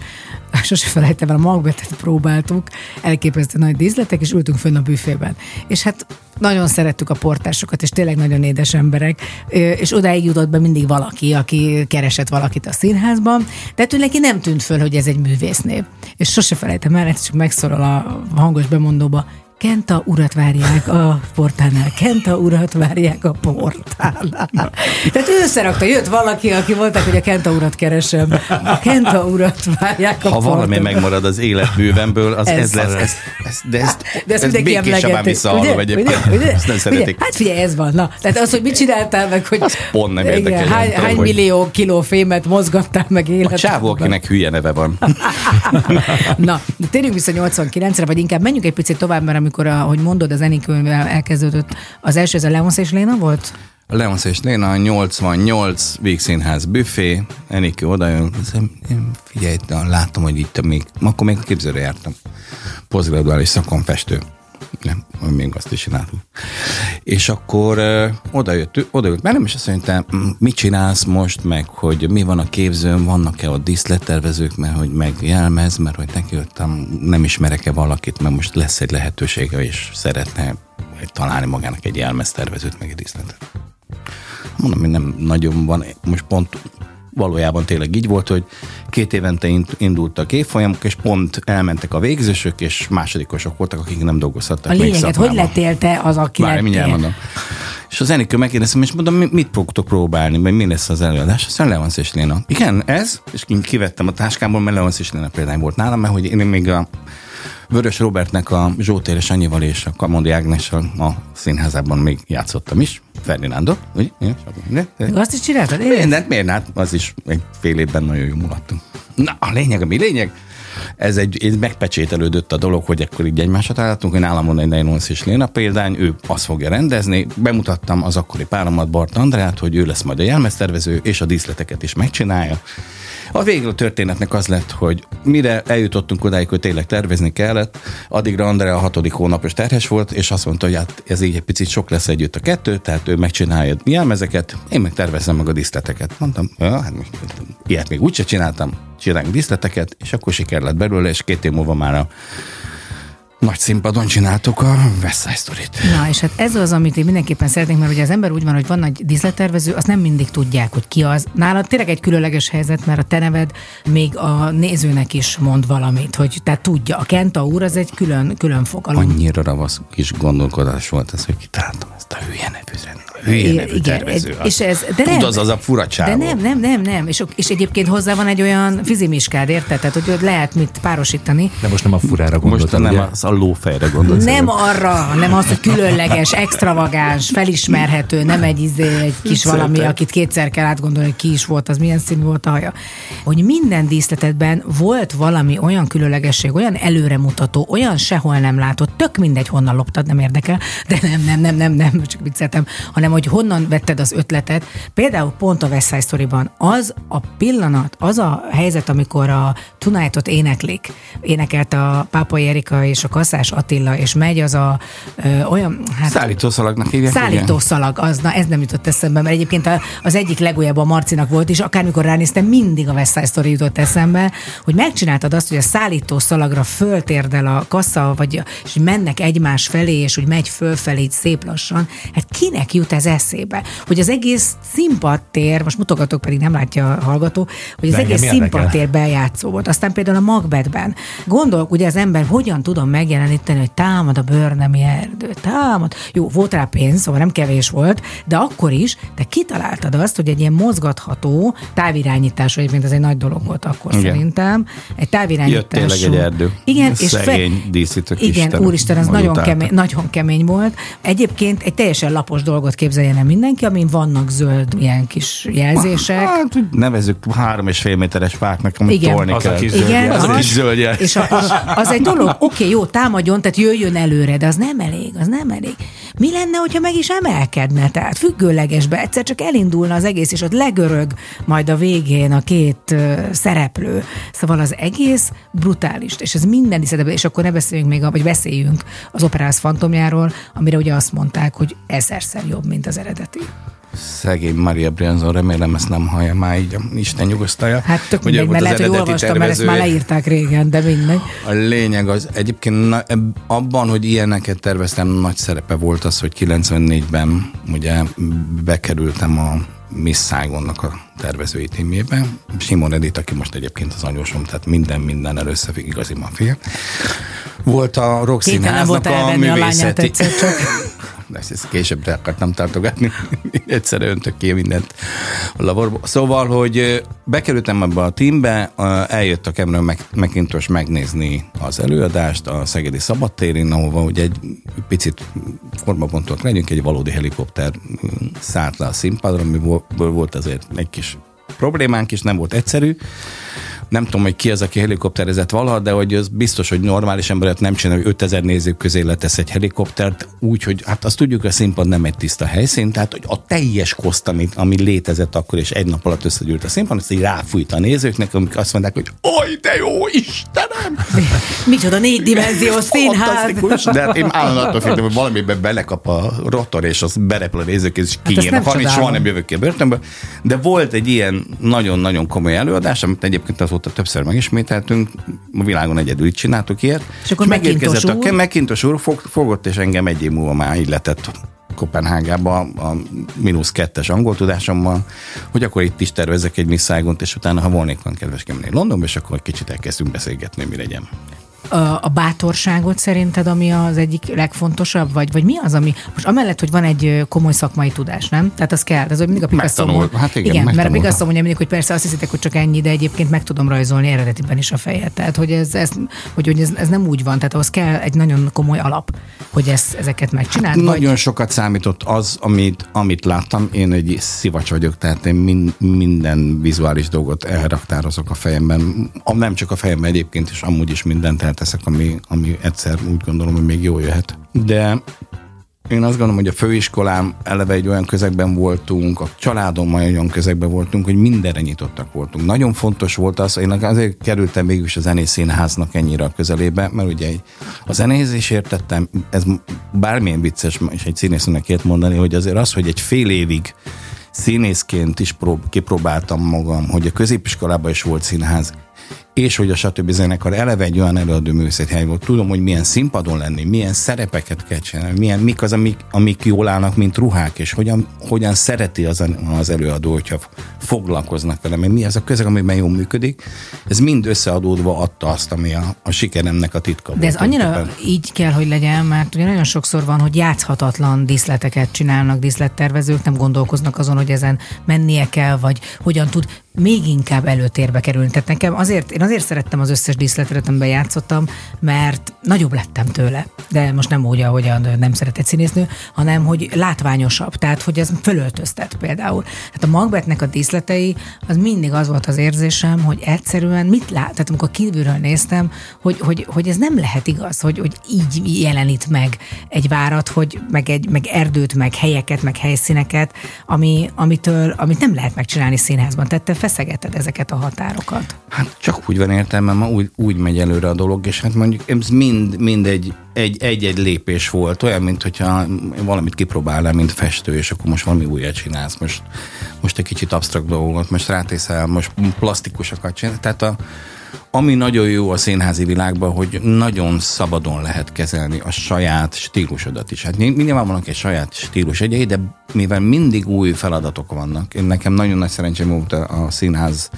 C: *laughs* sose felejtem el, a magbetet próbáltuk, elképesztő nagy díszletek, és ültünk fönn a büfében. És hát nagyon szerettük a portásokat, és tényleg nagyon édes emberek, és odáig jutott be mindig valaki, aki keresett valakit a színházban, de ettől neki nem tűnt föl, hogy ez egy művésznév. És sose felejtem el, csak megszólal a hangos bemondóba, Kenta urat várják a portálnál, Kenta urat várják a portálnál. Tehát ő összerakta, jött valaki, aki mondták, hogy a Kenta urat keresem. A Kenta urat várják a
F: Ha valami
C: portálnál.
F: megmarad az életművemből, az
C: Ez
F: ez, lesz. Ez, ez, de ezt,
C: De ezt
F: ezt
C: emlegeti.
F: visszahallom egyébként. Ezt nem szeretik.
C: Hát figyelj, ez van. Na, tehát az, hogy mit csináltál meg, hogy
F: Az pont nem érdekel,
C: hány,
F: tudom,
C: hány
F: hogy-
C: millió kiló fémet mozgattál meg
F: A
C: életedben.
F: csávó, akinek hülye neve van. *laughs*
C: Na, térjünk vissza 89-re, vagy inkább menjünk egy picit tovább, mert amikor, ahogy mondod, az Enikővel elkezdődött, az első, ez a Leonsz és Léna volt?
F: A Leonsz és Léna 88 Vígszínház büfé, Enikő odajön, én figyelj, látom, hogy itt még, akkor még képzőre jártam. Posztgraduális szakon festő. Nem, még azt is csináltuk. És akkor uh, oda jött, oda jött velem, és azt mondta, "Mm, mit csinálsz most, meg hogy mi van a képzőn, vannak-e ott díszlettervezők, mert hogy meg jelmez, mert hogy neki jöttem, nem ismerek-e valakit, mert most lesz egy lehetősége, és szeretne találni magának egy jelmeztervezőt, meg egy díszletet. Mondom, hogy nem nagyon van, most pont valójában tényleg így volt, hogy két évente ind- indultak évfolyamok, és pont elmentek a végzősök, és másodikosok voltak, akik nem dolgozhattak
C: A lényeget, hogy lettél te az, aki
F: Várj, mindjárt mondom. És az Enikő megkérdeztem, és mondom, mi- mit fogtok próbálni, vagy mi lesz az előadás? Aztán Leonsz és Léna. Igen, ez? És ki- kivettem a táskámból, mert Leonsz és Léna példány volt nálam, mert hogy én még a Vörös Robertnek a Zsótér és Annyival és a Kamondi Ágnessel a színházában még játszottam is. Ferdinándot, ugye?
C: Azt is csináltad? Én?
F: Mindent, miért? Hát az is egy fél évben nagyon jó mulattunk. Na, a lényeg, ami lényeg, ez egy, ez megpecsételődött a dolog, hogy akkor így egymásra találtunk, nálam van egy Nejnonsz és Léna példány, ő azt fogja rendezni. Bemutattam az akkori páromat, Bart Andrát, hogy ő lesz majd a jelmeztervező, és a díszleteket is megcsinálja. A végül a történetnek az lett, hogy mire eljutottunk odáig, hogy tényleg tervezni kellett, addigra Andrea a hatodik hónapos terhes volt, és azt mondta, hogy hát ez így egy picit sok lesz együtt a kettő, tehát ő megcsinálja a jelmezeket, én meg tervezem meg a díszleteket. Mondtam, hát ilyet még úgyse csináltam, csináljunk díszleteket, és akkor siker lett belőle, és két év múlva már a nagy színpadon csináltuk a West Side Story-t.
C: Na, és hát ez az, amit én mindenképpen szeretnék, mert ugye az ember úgy van, hogy van nagy díszlettervező, azt nem mindig tudják, hogy ki az. Nálad tényleg egy különleges helyzet, mert a te neved még a nézőnek is mond valamit, hogy tehát tudja. A Kenta úr az egy külön, külön fogalom.
F: Annyira ravasz kis gondolkodás volt ez, hogy kitaláltam ezt a hülye nevű, hülye nevű
C: igen,
F: tervező.
C: és ez- de
F: Tud
C: nem.
F: az az a fura
C: De nem, nem, nem, nem. És, és egyébként hozzá van egy olyan fizimiskád, érted? Tehát, hogy lehet mit párosítani.
B: De most nem a furára
F: Most
B: gondoltam,
F: nem
B: ugye?
F: az a lófejre gondolsz.
C: Nem arra, hanem az, hogy különleges, extravagáns, felismerhető, nem egy izé, egy kis valami, akit kétszer kell átgondolni, hogy ki is volt, az milyen színű volt a haja. Hogy minden díszletetben volt valami olyan különlegesség, olyan előremutató, olyan sehol nem látott, tök mindegy, honnan loptad, nem érdekel, de nem, nem, nem, nem, nem, csak vicceltem, hanem hogy honnan vetted az ötletet. Például pont a West Side Story-ban az a pillanat, az a helyzet, amikor a Tonight-ot éneklik, énekelt a Pápai Erika és a Kasszás Attila, és megy az a ö, olyan... Hát,
F: Szállítószalagnak hívják.
C: Szállítószalag, az, na ez nem jutott eszembe, mert egyébként a- az egyik legújabb a Marcinak volt, és akármikor ránéztem, mindig a West Side Story jutott eszembe, hogy megcsináltad azt, hogy a szállítószalagra föltérdel a kassa, vagy és mennek egymás felé, és úgy megy fölfelé így szép lassan. Hát kinek jut ez eszébe? Hogy az egész színpadtér, most mutogatok, pedig nem látja a hallgató, hogy az
B: De
C: egész színpadtér bejátszó volt. Aztán például a Macbethben. Gondolok, ugye az ember hogyan tudom megjeleníteni, hogy támad a bőrnemi erdő, támad. Jó, volt rá pénz, szóval nem kevés volt, de akkor is, te kitaláltad azt, hogy egy ilyen mozgatható távirányítás, egyébként ez egy nagy dolog volt akkor
F: Igen.
C: szerintem, egy
F: Jött
C: távirányítású.
F: tényleg egy erdő.
C: Igen, és
F: Szegény díszítők
C: Igen,
F: Istenem,
C: úristen, az
F: hogy
C: nagyon kemény, nagyon kemény volt. Egyébként egy teljesen lapos dolgot képzeljen el mindenki, amin vannak zöld ilyen kis jelzések.
F: Hát, úgy nevezzük három és fél méteres fáknak, amit
C: Igen.
F: tolni
B: Az a
F: kell.
B: kis zöld
C: Igen,
B: jel.
F: Az a
C: az,
F: kis zöld jel.
C: és a, a, az egy dolog, oké, jó, támadjon, tehát jöjjön előre, de az nem elég, az nem elég. Mi lenne, hogyha meg is emelkedne, tehát függőlegesbe, egyszer csak elindulna az egész, és ott legörög majd a végén a két ö, szereplő. Szóval az egész brutális, és ez minden díszletben, és akkor ne beszéljünk még, vagy beszéljünk az operász fantomjáról, amire ugye azt mondták, hogy ezerszer jobb, mint az eredeti.
F: Szegény Maria Brianzon, remélem ezt nem hallja már így, Isten nyugosztalja.
C: Hát tök mindegy, mert lehet, hogy olvastam, mert ezt már leírták régen, de mindegy.
F: A lényeg az, egyébként na, abban, hogy ilyeneket terveztem, nagy szerepe volt az, hogy 94-ben ugye bekerültem a Miss Saigonnak a tervezői tímjébe. Simon Edith, aki most egyébként az anyósom, tehát minden minden először igazi mafia. Volt a
C: volt
F: Színháznak a
C: elvenni a lányát
F: művészeti...
C: egyszer csak. *laughs*
F: Ezt, ezt későbbre akartam tartogatni. *laughs* Egyszerre öntök ki mindent a laborba. Szóval, hogy bekerültem ebbe a teambe, eljött a Cameron McIntosh megnézni az előadást a Szegedi Szabadtérin, ahova ugye egy picit formapontok legyünk, egy valódi helikopter szállt le a színpadra, amiből volt azért egy kis problémánk is, nem volt egyszerű. Nem tudom, hogy ki az, aki helikopterezett valaha, de hogy az biztos, hogy normális emberet nem csinál, hogy 5000 nézők közé letesz egy helikoptert, úgy, hogy hát azt tudjuk, hogy a színpad nem egy tiszta helyszín, tehát hogy a teljes koszt, ami, ami létezett akkor, és egy nap alatt összegyűlt a színpad, azt így ráfújt a nézőknek, amik azt mondták, hogy oj, de jó, Istenem! *laughs*
C: Micsoda négydimenziós színház.
F: Fantasztikus, de hát én állandóan attól féltem, hogy valamiben belekap a rotor, és az berepül a nézők, és
C: Hát
F: kinyílnak, hát, soha nem jövök ki a börtönből. De volt egy ilyen nagyon-nagyon komoly előadás, amit egyébként azóta többször megismételtünk, a világon egyedül így csináltuk ilyet.
C: És akkor
F: megérkezett
C: McIntosh
F: a
C: úr?
F: McIntosh úr, fog, fogott, és engem egy év múlva már így letett Kopenhágába a mínusz kettes angol tudásommal, hogy akkor itt is tervezek egy misszágont, és utána, ha volnék van kedves kimenni Londonba, és akkor egy kicsit elkezdünk beszélgetni, mi legyen.
C: A, bátorságot szerinted, ami az egyik legfontosabb, vagy, vagy mi az, ami most amellett, hogy van egy komoly szakmai tudás, nem? Tehát az kell, ez mindig a Picasso.
F: Megtanul- hát igen,
C: igen mert a. Picasso mondja mindig, hogy persze azt hiszitek, hogy csak ennyi, de egyébként meg tudom rajzolni eredetiben is a fejet. Tehát, hogy ez, ez, hogy, hogy ez, ez nem úgy van, tehát ahhoz kell egy nagyon komoly alap, hogy ezt, ezeket megcsináld. vagy...
F: Nagyon sokat számított az, amit, amit láttam. Én egy szivacs vagyok, tehát én min, minden vizuális dolgot elraktározok a fejemben. Nem csak a fejemben egyébként is, amúgy is mindent elteszek, ami, ami egyszer úgy gondolom, hogy még jól jöhet. De én azt gondolom, hogy a főiskolám eleve egy olyan közegben voltunk, a családommal olyan közegben voltunk, hogy mindenre nyitottak voltunk. Nagyon fontos volt az, én azért kerültem mégis a zenész színháznak ennyire a közelébe, mert ugye a zenéhez is értettem, ez bármilyen vicces, és egy színésznek ilyet mondani, hogy azért az, hogy egy fél évig színészként is prób- kipróbáltam magam, hogy a középiskolában is volt színház, és hogy a stb. zenekar eleve egy olyan előadó művészethely volt. Tudom, hogy milyen színpadon lenni, milyen szerepeket kell csinálni, milyen, mik az, amik, amik jól állnak, mint ruhák, és hogyan, hogyan szereti az, az előadó, hogyha foglalkoznak vele, mert mi az a közeg, amiben jól működik. Ez mind összeadódva adta azt, ami a, a sikeremnek a titka
C: De ez
F: volt.
C: annyira
F: tulajdonképpen.
C: így kell, hogy legyen, mert ugye nagyon sokszor van, hogy játszhatatlan díszleteket csinálnak díszlettervezők, nem gondolkoznak azon, hogy ezen mennie kell, vagy hogyan tud még inkább előtérbe kerülni. Tehát nekem azért, én azért szerettem az összes díszletet, amiben játszottam, mert nagyobb lettem tőle. De most nem úgy, ahogyan nem szeretett színésznő, hanem hogy látványosabb, tehát hogy ez fölöltöztet például. Tehát a Macbethnek a díszletei, az mindig az volt az érzésem, hogy egyszerűen mit lát, tehát amikor kívülről néztem, hogy, hogy, hogy ez nem lehet igaz, hogy, hogy így jelenít meg egy várat, hogy meg, egy, meg erdőt, meg helyeket, meg helyszíneket, ami, amitől, amit nem lehet megcsinálni színházban. Tehát te feszegeted ezeket a határokat.
F: Hát csak van értelme, ma úgy, úgy megy előre a dolog, és hát mondjuk ez mind, mind egy, egy, egy-egy lépés volt, olyan, mint hogyha valamit kipróbálnál, mint festő, és akkor most valami újat csinálsz, most, most egy kicsit absztrakt dolgot, most rátészel, most plastikusokat csinálsz. Tehát a, ami nagyon jó a színházi világban, hogy nagyon szabadon lehet kezelni a saját stílusodat is. Hát ny- nyilvánvalóan egy saját stílus egyei, de mivel mindig új feladatok vannak, én nekem nagyon nagy szerencsém volt a színház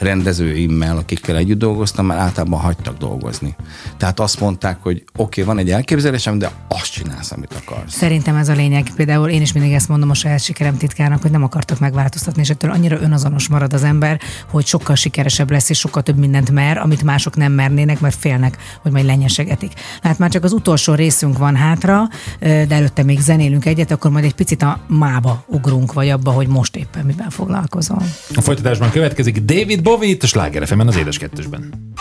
F: rendezőimmel, akikkel együtt dolgoztam, mert általában hagytak dolgozni. Tehát azt mondták, hogy oké, okay, van egy elképzelésem, de azt csinálsz, amit akarsz.
C: Szerintem ez a lényeg. Például én is mindig ezt mondom a saját sikerem titkárnak, hogy nem akartak megváltoztatni, és ettől annyira önazonos marad az ember, hogy sokkal sikeresebb lesz, és sokkal több mindent mer, amit mások nem mernének, mert félnek, hogy majd lenyesegetik. Hát már csak az utolsó részünk van hátra, de előtte még zenélünk egyet, akkor majd egy picit a mába ugrunk, vagy abba, hogy most éppen miben foglalkozom.
B: A folytatásban következik David Bowie itt a Sláger az Édes Kettősben.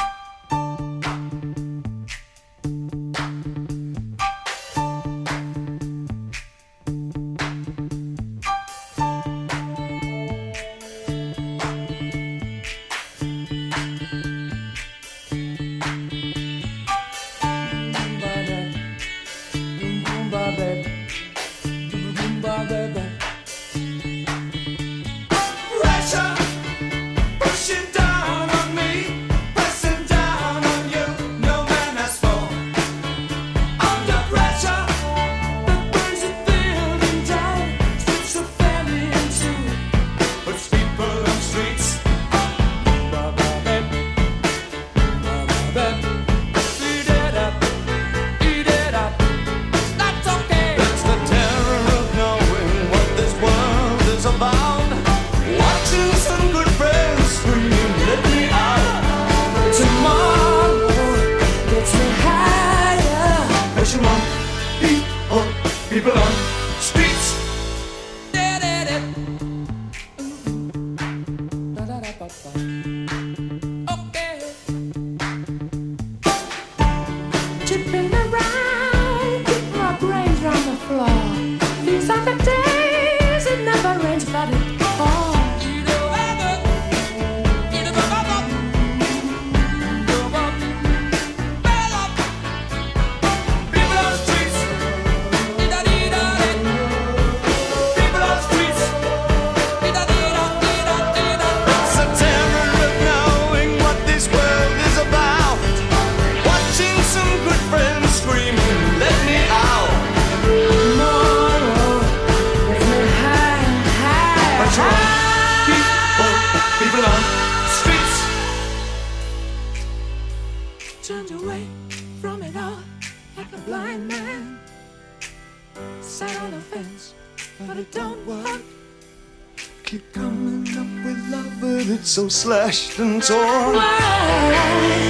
A: So slashed and torn. Insanity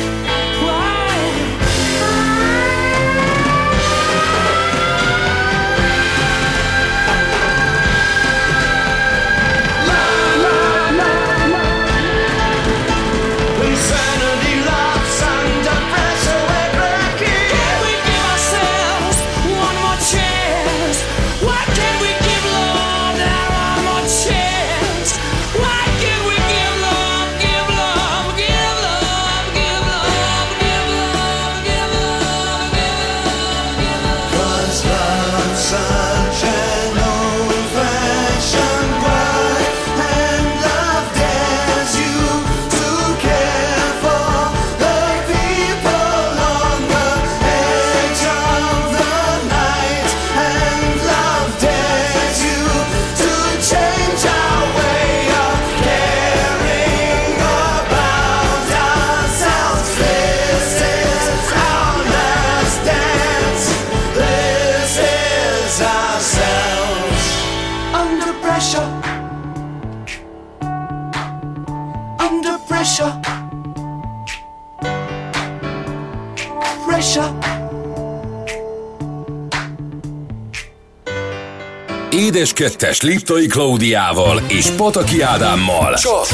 J: Édes kettes Liptai Klaudiával és Pataki Ádámmal. Csak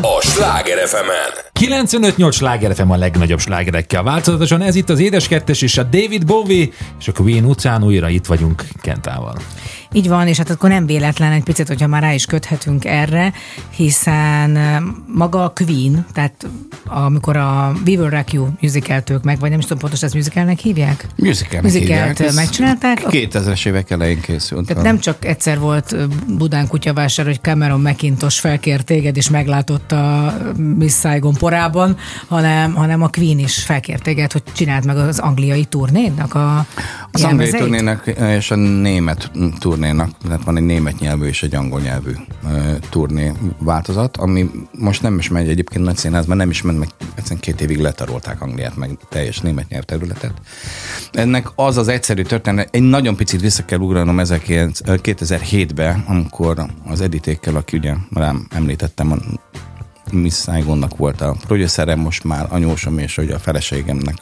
J: a Sláger fm
B: 95-8 sláger FM a legnagyobb slágerekkel változatosan. Ez itt az Édes Kettes és a David Bowie, és a Queen utcán újra itt vagyunk Kentával.
C: Így van, és hát akkor nem véletlen egy picit, hogyha már rá is köthetünk erre, hiszen maga a Queen, tehát amikor a We Will Rock You musicalt ők meg, vagy nem is tudom pontosan ezt musicalnek hívják?
F: Musicalnek
C: Musicalt
F: hívják.
C: Megcsinálták.
F: 2000-es évek elején készült.
C: Tehát nem csak egyszer volt Budán kutyavásár, hogy Cameron McIntosh felkért téged, és meglátott a Miss Saigon porában, hanem, hanem a Queen is felkért téged, hogy csináld meg az angliai turnénak a
F: Az angliai turnénak és a német turnénak, tehát van egy német nyelvű és egy angol nyelvű ö, turné változat, ami most nem is megy egyébként nagy színházban, nem is ment meg, egyszerűen két évig letarolták Angliát, meg teljes német nyelvterületet. Ennek az az egyszerű történet, egy nagyon picit vissza kell ugranom 19 2007-be, amikor az Editékkel, aki ugye rám említettem, Miss Saigonnak volt a producerem, most már anyósom és hogy a feleségemnek,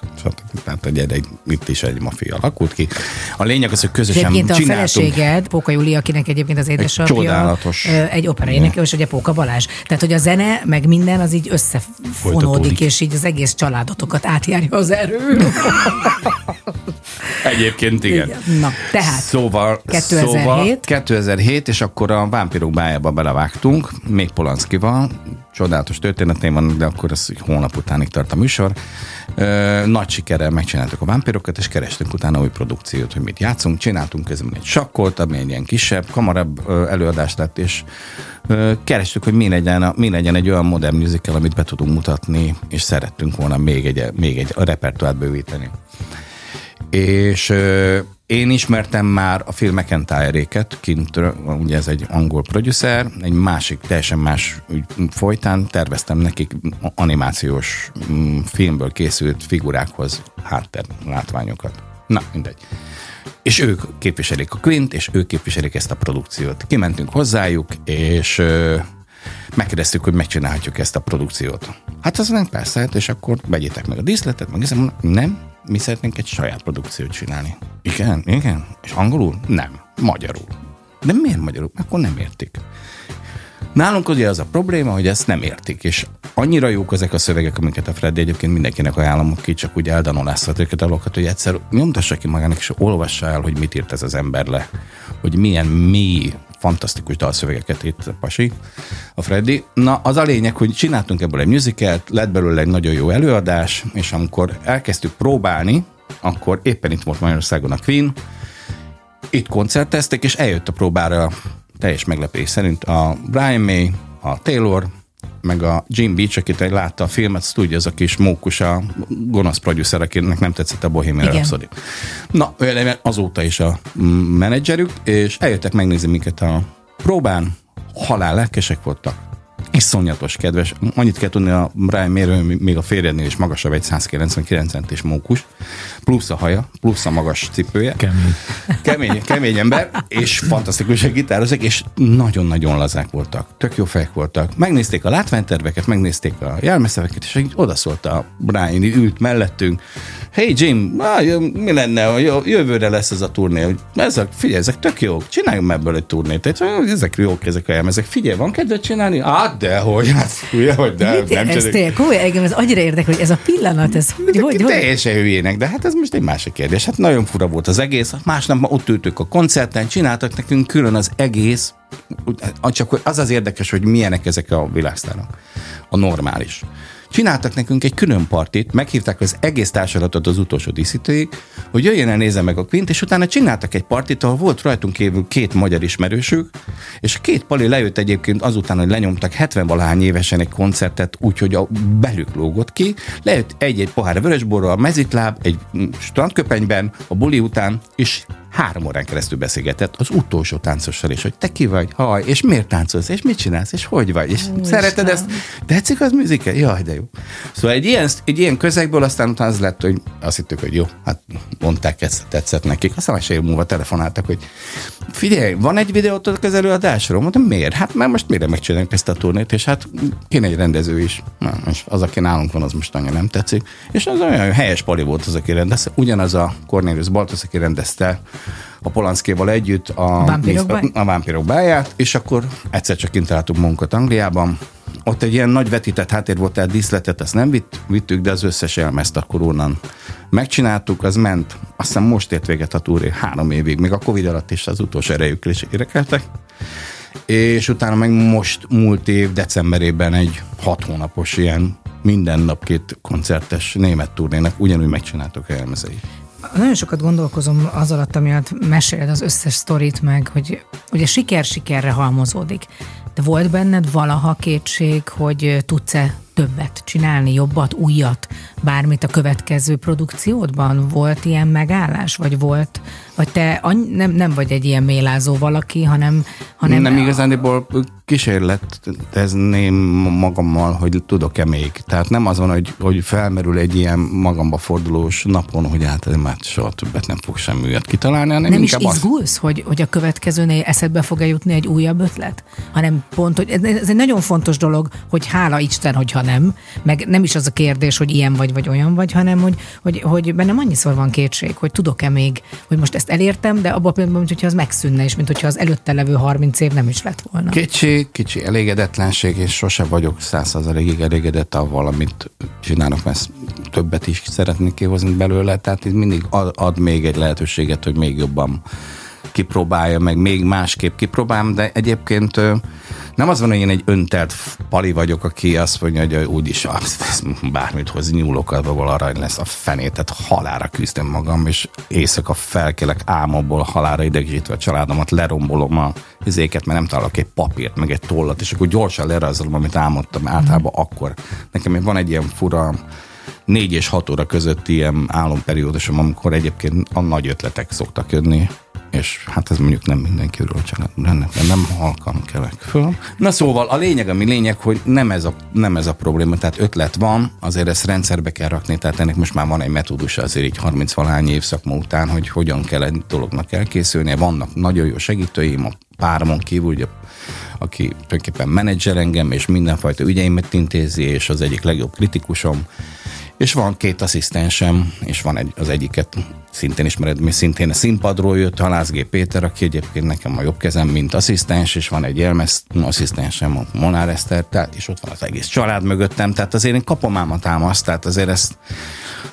F: tehát egy, egy, itt is egy mafia alakult ki. A lényeg az, hogy közösen
C: Egyébként a
F: csináltunk.
C: feleséged, Póka Júlia, akinek egyébként az édesapja,
F: csodálatos.
C: ö, egy operaénekű, és ugye Póka Balázs. Tehát, hogy a zene, meg minden, az így összefonódik, és így az egész családotokat átjárja az erő. *laughs*
F: Egyébként igen.
C: Na, tehát,
F: Szóval
C: 2007.
F: Szóval 2007, és akkor a Vámpirok bájába belevágtunk, még Polanszkival, csodálatos történetén van, de akkor egy hónap utánig tart a műsor. Ö, nagy sikerrel megcsináltuk a vámpirokat, és kerestünk utána új produkciót, hogy mit játszunk. Csináltunk közben egy sakkolt, ami egy ilyen kisebb, kamarabb ö, előadás lett, és ö, kerestük, hogy mi legyen, mi legyen egy olyan modern musical, amit be tudunk mutatni, és szerettünk volna még egy, még egy a repertoárt bővíteni és én ismertem már a Phil McIntyre-éket kintről, ugye ez egy angol producer, egy másik, teljesen más ügy folytán terveztem nekik animációs mm, filmből készült figurákhoz háttér látványokat. Na, mindegy. És ők képviselik a Quint, és ők képviselik ezt a produkciót. Kimentünk hozzájuk, és megkérdeztük, hogy megcsinálhatjuk ezt a produkciót. Hát az nem persze, és akkor vegyétek meg a díszletet, meg mondom, nem, mi szeretnénk egy saját produkciót csinálni. Igen, igen. És angolul? Nem. Magyarul. De miért magyarul? Akkor nem értik. Nálunk ugye az a probléma, hogy ezt nem értik, és annyira jók ezek a szövegek, amiket a Freddy egyébként mindenkinek ajánlom, aki csak úgy eldanolázhat őket dalokat, hogy egyszer nyomtassa ki magának, és olvassa el, hogy mit írt ez az ember le. Hogy milyen mély, fantasztikus dalszövegeket írt a pasi, a Freddy. Na, az a lényeg, hogy csináltunk ebből egy musicalt, lett belőle egy nagyon jó előadás, és amikor elkezdtük próbálni, akkor éppen itt volt Magyarországon a Queen, itt koncerteztek, és eljött a próbára teljes meglepés szerint a Brian May, a Taylor, meg a Jim Beach, akit egy látta a filmet, azt tudja, az a kis mókus, a gonosz producer, akinek nem tetszett a Bohemian. Rhapsody. Na, azóta is a menedzserük, és eljöttek megnézni minket a próbán, halál lelkesek voltak. Iszonyatos kedves. Annyit kell tudni a Brian Mérő, még a férjednél is magasabb, egy 199 centis mókus, plusz a haja, plusz a magas cipője.
B: Kemény.
F: Kemény, kemény ember, és fantasztikusan gitározik, és nagyon-nagyon lazák voltak. Tök jó fejek voltak. Megnézték a látványterveket, megnézték a jelmezszöveket, és így odaszólt a Brian, ült mellettünk. Hey Jim, jö- mi lenne, jö- jövőre lesz ez a turné? Ezek, figyelj, ezek tök jók, csináljunk ebből egy turnét. Ezek jók, ezek a jelmezek. Figyelj, van kedved csinálni? Hát, de hogy, hát, ugye, hogy de,
C: Mit
F: nem
C: ez tényleg? Komolyan, engem ez annyira érdekel, hogy ez a pillanat, ez hogy, hogy, hogy?
F: Teljesen hülyének, de hát ez most egy másik kérdés. Hát nagyon fura volt az egész. Másnap ma ott ültük a koncerten, csináltak nekünk külön az egész. Csak az az érdekes, hogy milyenek ezek a világsztárok. A normális. Csináltak nekünk egy külön partit, meghívták az egész társadatot az utolsó díszítőig, hogy jöjjön el, nézze meg a Quint, és utána csináltak egy partit, ahol volt rajtunk kívül két magyar ismerősük, és a két pali lejött egyébként azután, hogy lenyomtak 70 valahány évesen egy koncertet, úgyhogy a belük lógott ki, lejött egy-egy pohár vörösborral, a mezitláb, egy strandköpenyben, a buli után, és három órán keresztül beszélgetett az utolsó táncossal is, hogy te ki vagy, haj, és miért táncolsz, és mit csinálsz, és hogy vagy, és szereted ezt, tetszik az műzike? Jaj, de jó. Szóval egy ilyen, egy ilyen közegből aztán utána az lett, hogy azt hittük, hogy jó, hát mondták, ezt tetszett nekik. Aztán egy év múlva telefonáltak, hogy figyelj, van egy videót az előadásról? Mondtam, miért? Hát mert most mire megcsináljuk ezt a turnét, és hát kéne egy rendező is. Na, és az, aki nálunk van, az most annyira nem tetszik. És az olyan helyes pali volt az, aki rendezte. Ugyanaz a Cornelius Baltus, aki rendezte a Polanszkéval együtt a,
C: Vámpírok
F: a,
C: báj-
F: a Vámpírok báját, és akkor egyszer csak kint találtuk magunkat Angliában, ott egy ilyen nagy vetített háttér volt, tehát díszletet ezt nem vitt, vittük, de az összes elmezt akkor onnan megcsináltuk, az ment. Aztán most ért véget a túré három évig, még a Covid alatt is az utolsó erejükkel is érekeltek. És utána meg most múlt év decemberében egy hat hónapos ilyen minden nap két koncertes német turnének ugyanúgy megcsináltuk a elmezeit.
C: Nagyon sokat gondolkozom az alatt, amiatt meséled az összes sztorit meg, hogy ugye siker-sikerre halmozódik. De volt benned valaha kétség, hogy tudsz-e többet csinálni, jobbat, újat, bármit a következő produkciódban? Volt ilyen megállás, vagy volt, vagy te any- nem, nem vagy egy ilyen mélázó valaki, hanem, hanem
F: nem igazándiból kísérletezném magammal, hogy tudok-e még. Tehát nem az van, hogy, hogy felmerül egy ilyen magamba fordulós napon, hogy hát én már soha többet nem fog semmi olyat kitalálni, hanem
C: nem is
F: inkább az,
C: izgulsz, hogy, hogy a következőnél eszedbe fog-e jutni egy újabb ötlet? Hanem pont, hogy ez, ez egy nagyon fontos dolog, hogy hála Isten, hogyha nem, meg nem is az a kérdés, hogy ilyen vagy, vagy olyan vagy, hanem hogy, hogy, hogy bennem annyiszor van kétség, hogy tudok-e még, hogy most ezt elértem, de abban a pillanatban, mintha az megszűnne, és mint hogyha az előtte levő 30 év nem is lett volna.
F: Kicsi, kicsi elégedetlenség, és sose vagyok százszerzalékig elégedett avval, amit csinálok, mert többet is szeretnék kihozni belőle, tehát itt mindig ad, ad még egy lehetőséget, hogy még jobban kipróbálja, meg még másképp kipróbálom, de egyébként nem az van, hogy én egy öntelt pali vagyok, aki azt mondja, hogy úgyis *laughs* bármit hoz, nyúlok, abból arany lesz a fenét, tehát halára küzdöm magam, és éjszaka felkelek álmomból halára idegesítve a családomat, lerombolom a izéket, mert nem találok egy papírt, meg egy tollat, és akkor gyorsan lerajzolom, amit álmodtam általában akkor. Nekem van egy ilyen fura négy és hat óra közötti ilyen álomperiódusom, amikor egyébként a nagy ötletek szoktak jönni, és hát ez mondjuk nem mindenkiről a családban nem halkan kelek föl. Na szóval a lényeg, ami lényeg, hogy nem ez, a, nem ez a probléma, tehát ötlet van, azért ezt rendszerbe kell rakni, tehát ennek most már van egy metódusa azért így 30 valahány év szakma után, hogy hogyan kell egy dolognak elkészülnie. Vannak nagyon jó segítőim, a páromon kívül, ugye, aki tulajdonképpen menedzser engem, és mindenfajta ügyeimet intézi, és az egyik legjobb kritikusom, és van két asszisztensem, és van egy, az egyiket szintén ismered, mi szintén a színpadról jött, Halász G. Péter, aki egyébként nekem a jobb kezem, mint asszisztens, és van egy jelmez asszisztensem, a Molnár Eszter, tehát, és ott van az egész család mögöttem, tehát azért én kapom ám a támaszt, tehát azért ezt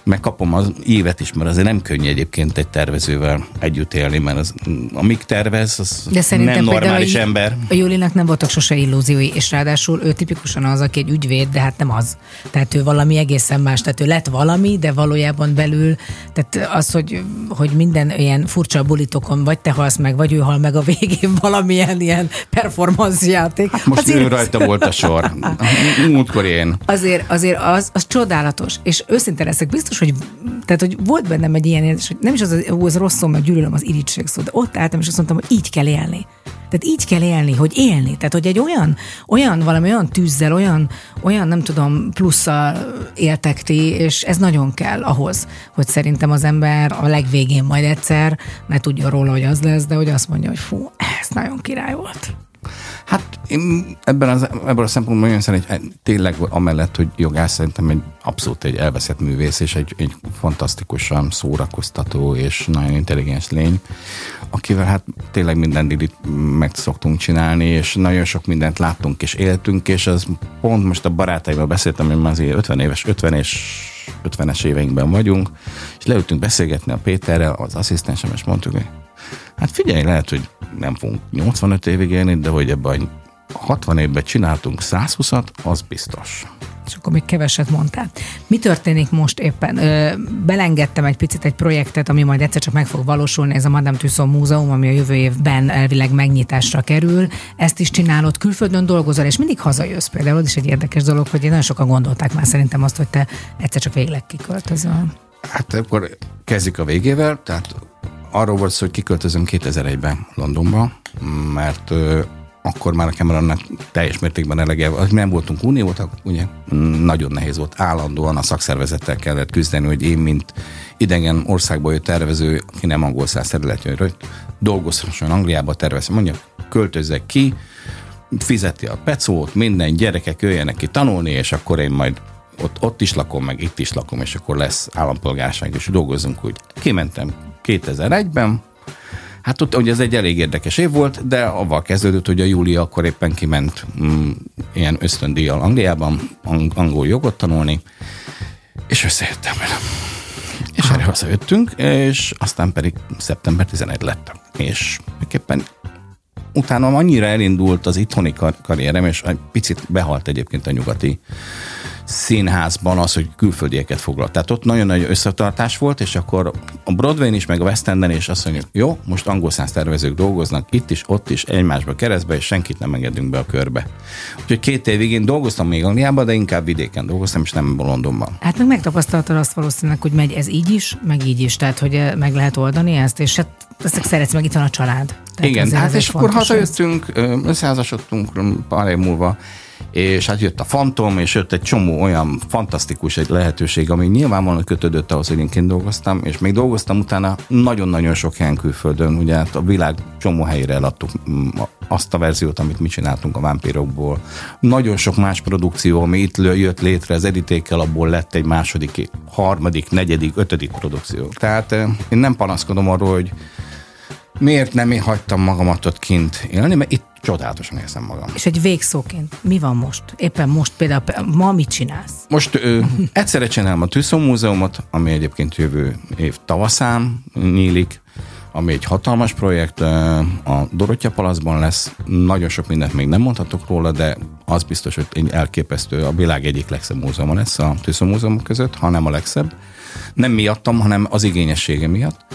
F: megkapom az évet is, mert azért nem könnyű egyébként egy tervezővel együtt élni, mert az, amíg tervez, az
C: De
F: nem normális
C: a-
F: ember.
C: A Julinak nem voltak sose illúziói, és ráadásul ő tipikusan az, aki egy ügyvéd, de hát nem az. Tehát ő valami egészen más. Tehát ő lett valami, de valójában belül, tehát az, hogy, hogy minden ilyen furcsa bulitokon vagy te halsz meg, vagy ő hal meg a végén *laughs* valamilyen ilyen performance játék.
F: Hát Most ő rajta volt a sor. *laughs* Múltkor én.
C: azért, azért az, az csodálatos. És őszinte leszek, biztos, hogy, tehát, hogy volt bennem egy ilyen érzés, hogy nem is az, hogy ó, ez rossz szó, mert gyűlölöm az irigység szó, de ott álltam, és azt mondtam, hogy így kell élni. Tehát így kell élni, hogy élni. Tehát, hogy egy olyan, olyan valami olyan tűzzel, olyan, olyan nem tudom, plusszal éltek ti, és ez nagyon kell ahhoz, hogy szerintem az ember a legvégén majd egyszer ne tudja róla, hogy az lesz, de hogy azt mondja, hogy fú, ez nagyon király volt.
F: Hát én ebben az, ebből a szempontból olyan szerint, hogy tényleg amellett, hogy jogász szerintem egy abszolút egy elveszett művész, és egy, egy fantasztikusan szórakoztató és nagyon intelligens lény, akivel hát tényleg minden dilit meg szoktunk csinálni, és nagyon sok mindent láttunk és éltünk, és az pont most a barátaimmal beszéltem, hogy már azért 50 éves, 50 és 50-es éveinkben vagyunk, és leültünk beszélgetni a Péterrel, az asszisztensem, és mondtuk, hogy hát figyelj, lehet, hogy nem fogunk 85 évig élni, de hogy ebben a 60 évben csináltunk 120-at, az biztos.
C: és akkor még keveset mondtál. Mi történik most éppen? Ö, belengedtem egy picit egy projektet, ami majd egyszer csak meg fog valósulni, ez a Madame Tussauds Múzeum, ami a jövő évben elvileg megnyitásra kerül. Ezt is csinálod, külföldön dolgozol, és mindig hazajössz például. Ez is egy érdekes dolog, hogy nagyon sokan gondolták már szerintem azt, hogy te egyszer csak végleg kiköltözöl.
F: Hát akkor kezdjük a végével, tehát arról volt szó, hogy kiköltözöm 2001-ben Londonba, mert ö, akkor már a Cameronnak teljes mértékben elege, nem voltunk uniótak, ugye? Nagyon nehéz volt, állandóan a szakszervezettel kellett küzdeni, hogy én, mint idegen országból jött tervező, aki nem angol száz területről, dolgozhasson Angliába tervezve, mondja, költözzek ki, fizeti a pecót, minden gyerekek jöjjenek ki tanulni, és akkor én majd ott, ott is lakom, meg itt is lakom, és akkor lesz állampolgárság, és dolgozunk úgy. Kimentem 2001-ben, Hát ott ugye ez egy elég érdekes év volt, de avval kezdődött, hogy a Júlia akkor éppen kiment mm, ilyen ösztöndíjjal Angliában, ang- angol jogot tanulni, és összejöttem vele. És erre hazajöttünk, és aztán pedig szeptember 11 lettem. És éppen utána annyira elindult az itthoni kar- karrierem, és egy picit behalt egyébként a nyugati színházban az, hogy külföldieket foglalt. Tehát ott nagyon nagy összetartás volt, és akkor a Broadway-n is, meg a West Enden is azt mondjuk, jó, most angol száz tervezők dolgoznak itt is, ott is, egymásba keresztbe, és senkit nem engedünk be a körbe. Úgyhogy két évig én dolgoztam még Angliában, de inkább vidéken dolgoztam, és nem Londonban.
C: Hát meg megtapasztaltad azt valószínűleg, hogy megy ez így is, meg így is, tehát hogy eh, meg lehet oldani ezt, és hát ezt szeretsz meg, itt van a család. Tehát
F: Igen, hát és akkor hazajöttünk, összeházasodtunk pár év múlva, és hát jött a Fantom, és jött egy csomó olyan fantasztikus egy lehetőség, ami nyilvánvalóan kötődött ahhoz, hogy én kint dolgoztam, és még dolgoztam utána nagyon-nagyon sok helyen külföldön, ugye hát a világ csomó helyére eladtuk mm, azt a verziót, amit mi csináltunk a vámpírokból. Nagyon sok más produkció, ami itt jött létre, az editékkel, abból lett egy második, harmadik, negyedik, ötödik produkció. Tehát eh, én nem panaszkodom arról, hogy miért nem én hagytam magamat ott kint élni, mert itt csodálatosan érzem magam.
C: És egy végszóként, mi van most? Éppen most például, ma mit csinálsz?
F: Most ö, egyszerre csinálom a Tüsszó Múzeumot, ami egyébként jövő év tavaszán nyílik, ami egy hatalmas projekt, a Dorottya Palaszban lesz. Nagyon sok mindent még nem mondhatok róla, de az biztos, hogy elképesztő, a világ egyik legszebb múzeuma lesz a Tüsszó Múzeumok között, ha nem a legszebb. Nem miattam, hanem az igényessége miatt.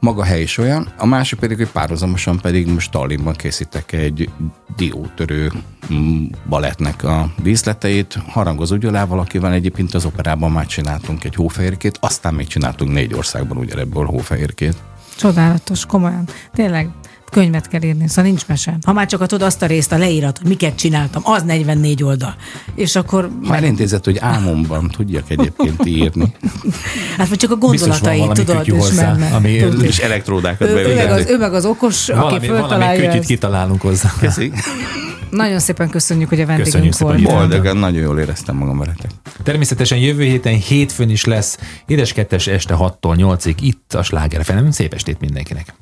F: Maga a hely is olyan. A másik pedig, hogy párhuzamosan pedig most Tallinnban készítek egy diótörő mm, balettnek a díszleteit. Harangozó Gyulával, akivel egyébként az operában már csináltunk egy hófehérkét, aztán még csináltunk négy országban ugye ebből hófehérkét.
C: Csodálatos, komolyan. Tényleg, könyvet kell írni, szóval nincs mese. Ha már csak tudod azt a részt, a leírat, hogy miket csináltam, az 44 oldal. És akkor,
F: Ha elintézett, hogy álmomban tudjak egyébként írni, *laughs*
C: hát vagy csak a gondolatai,
B: valami
C: tudod, és
B: hozzá,
C: menne.
B: ami-
C: Tudod,
F: és elektródákat
C: ő, ő, meg az, ő meg az okos, aki
B: Valami, valami
C: föltalálja
B: kütyűt
C: ezt.
B: kitalálunk hozzá.
F: Köszi.
C: Nagyon szépen köszönjük, hogy a vendégünk volt.
F: Boldogan, nagyon jól éreztem magam veletek.
B: Természetesen jövő héten hétfőn is lesz édeskettes este 6-tól 8-ig itt a Sláger. Szép estét mindenkinek!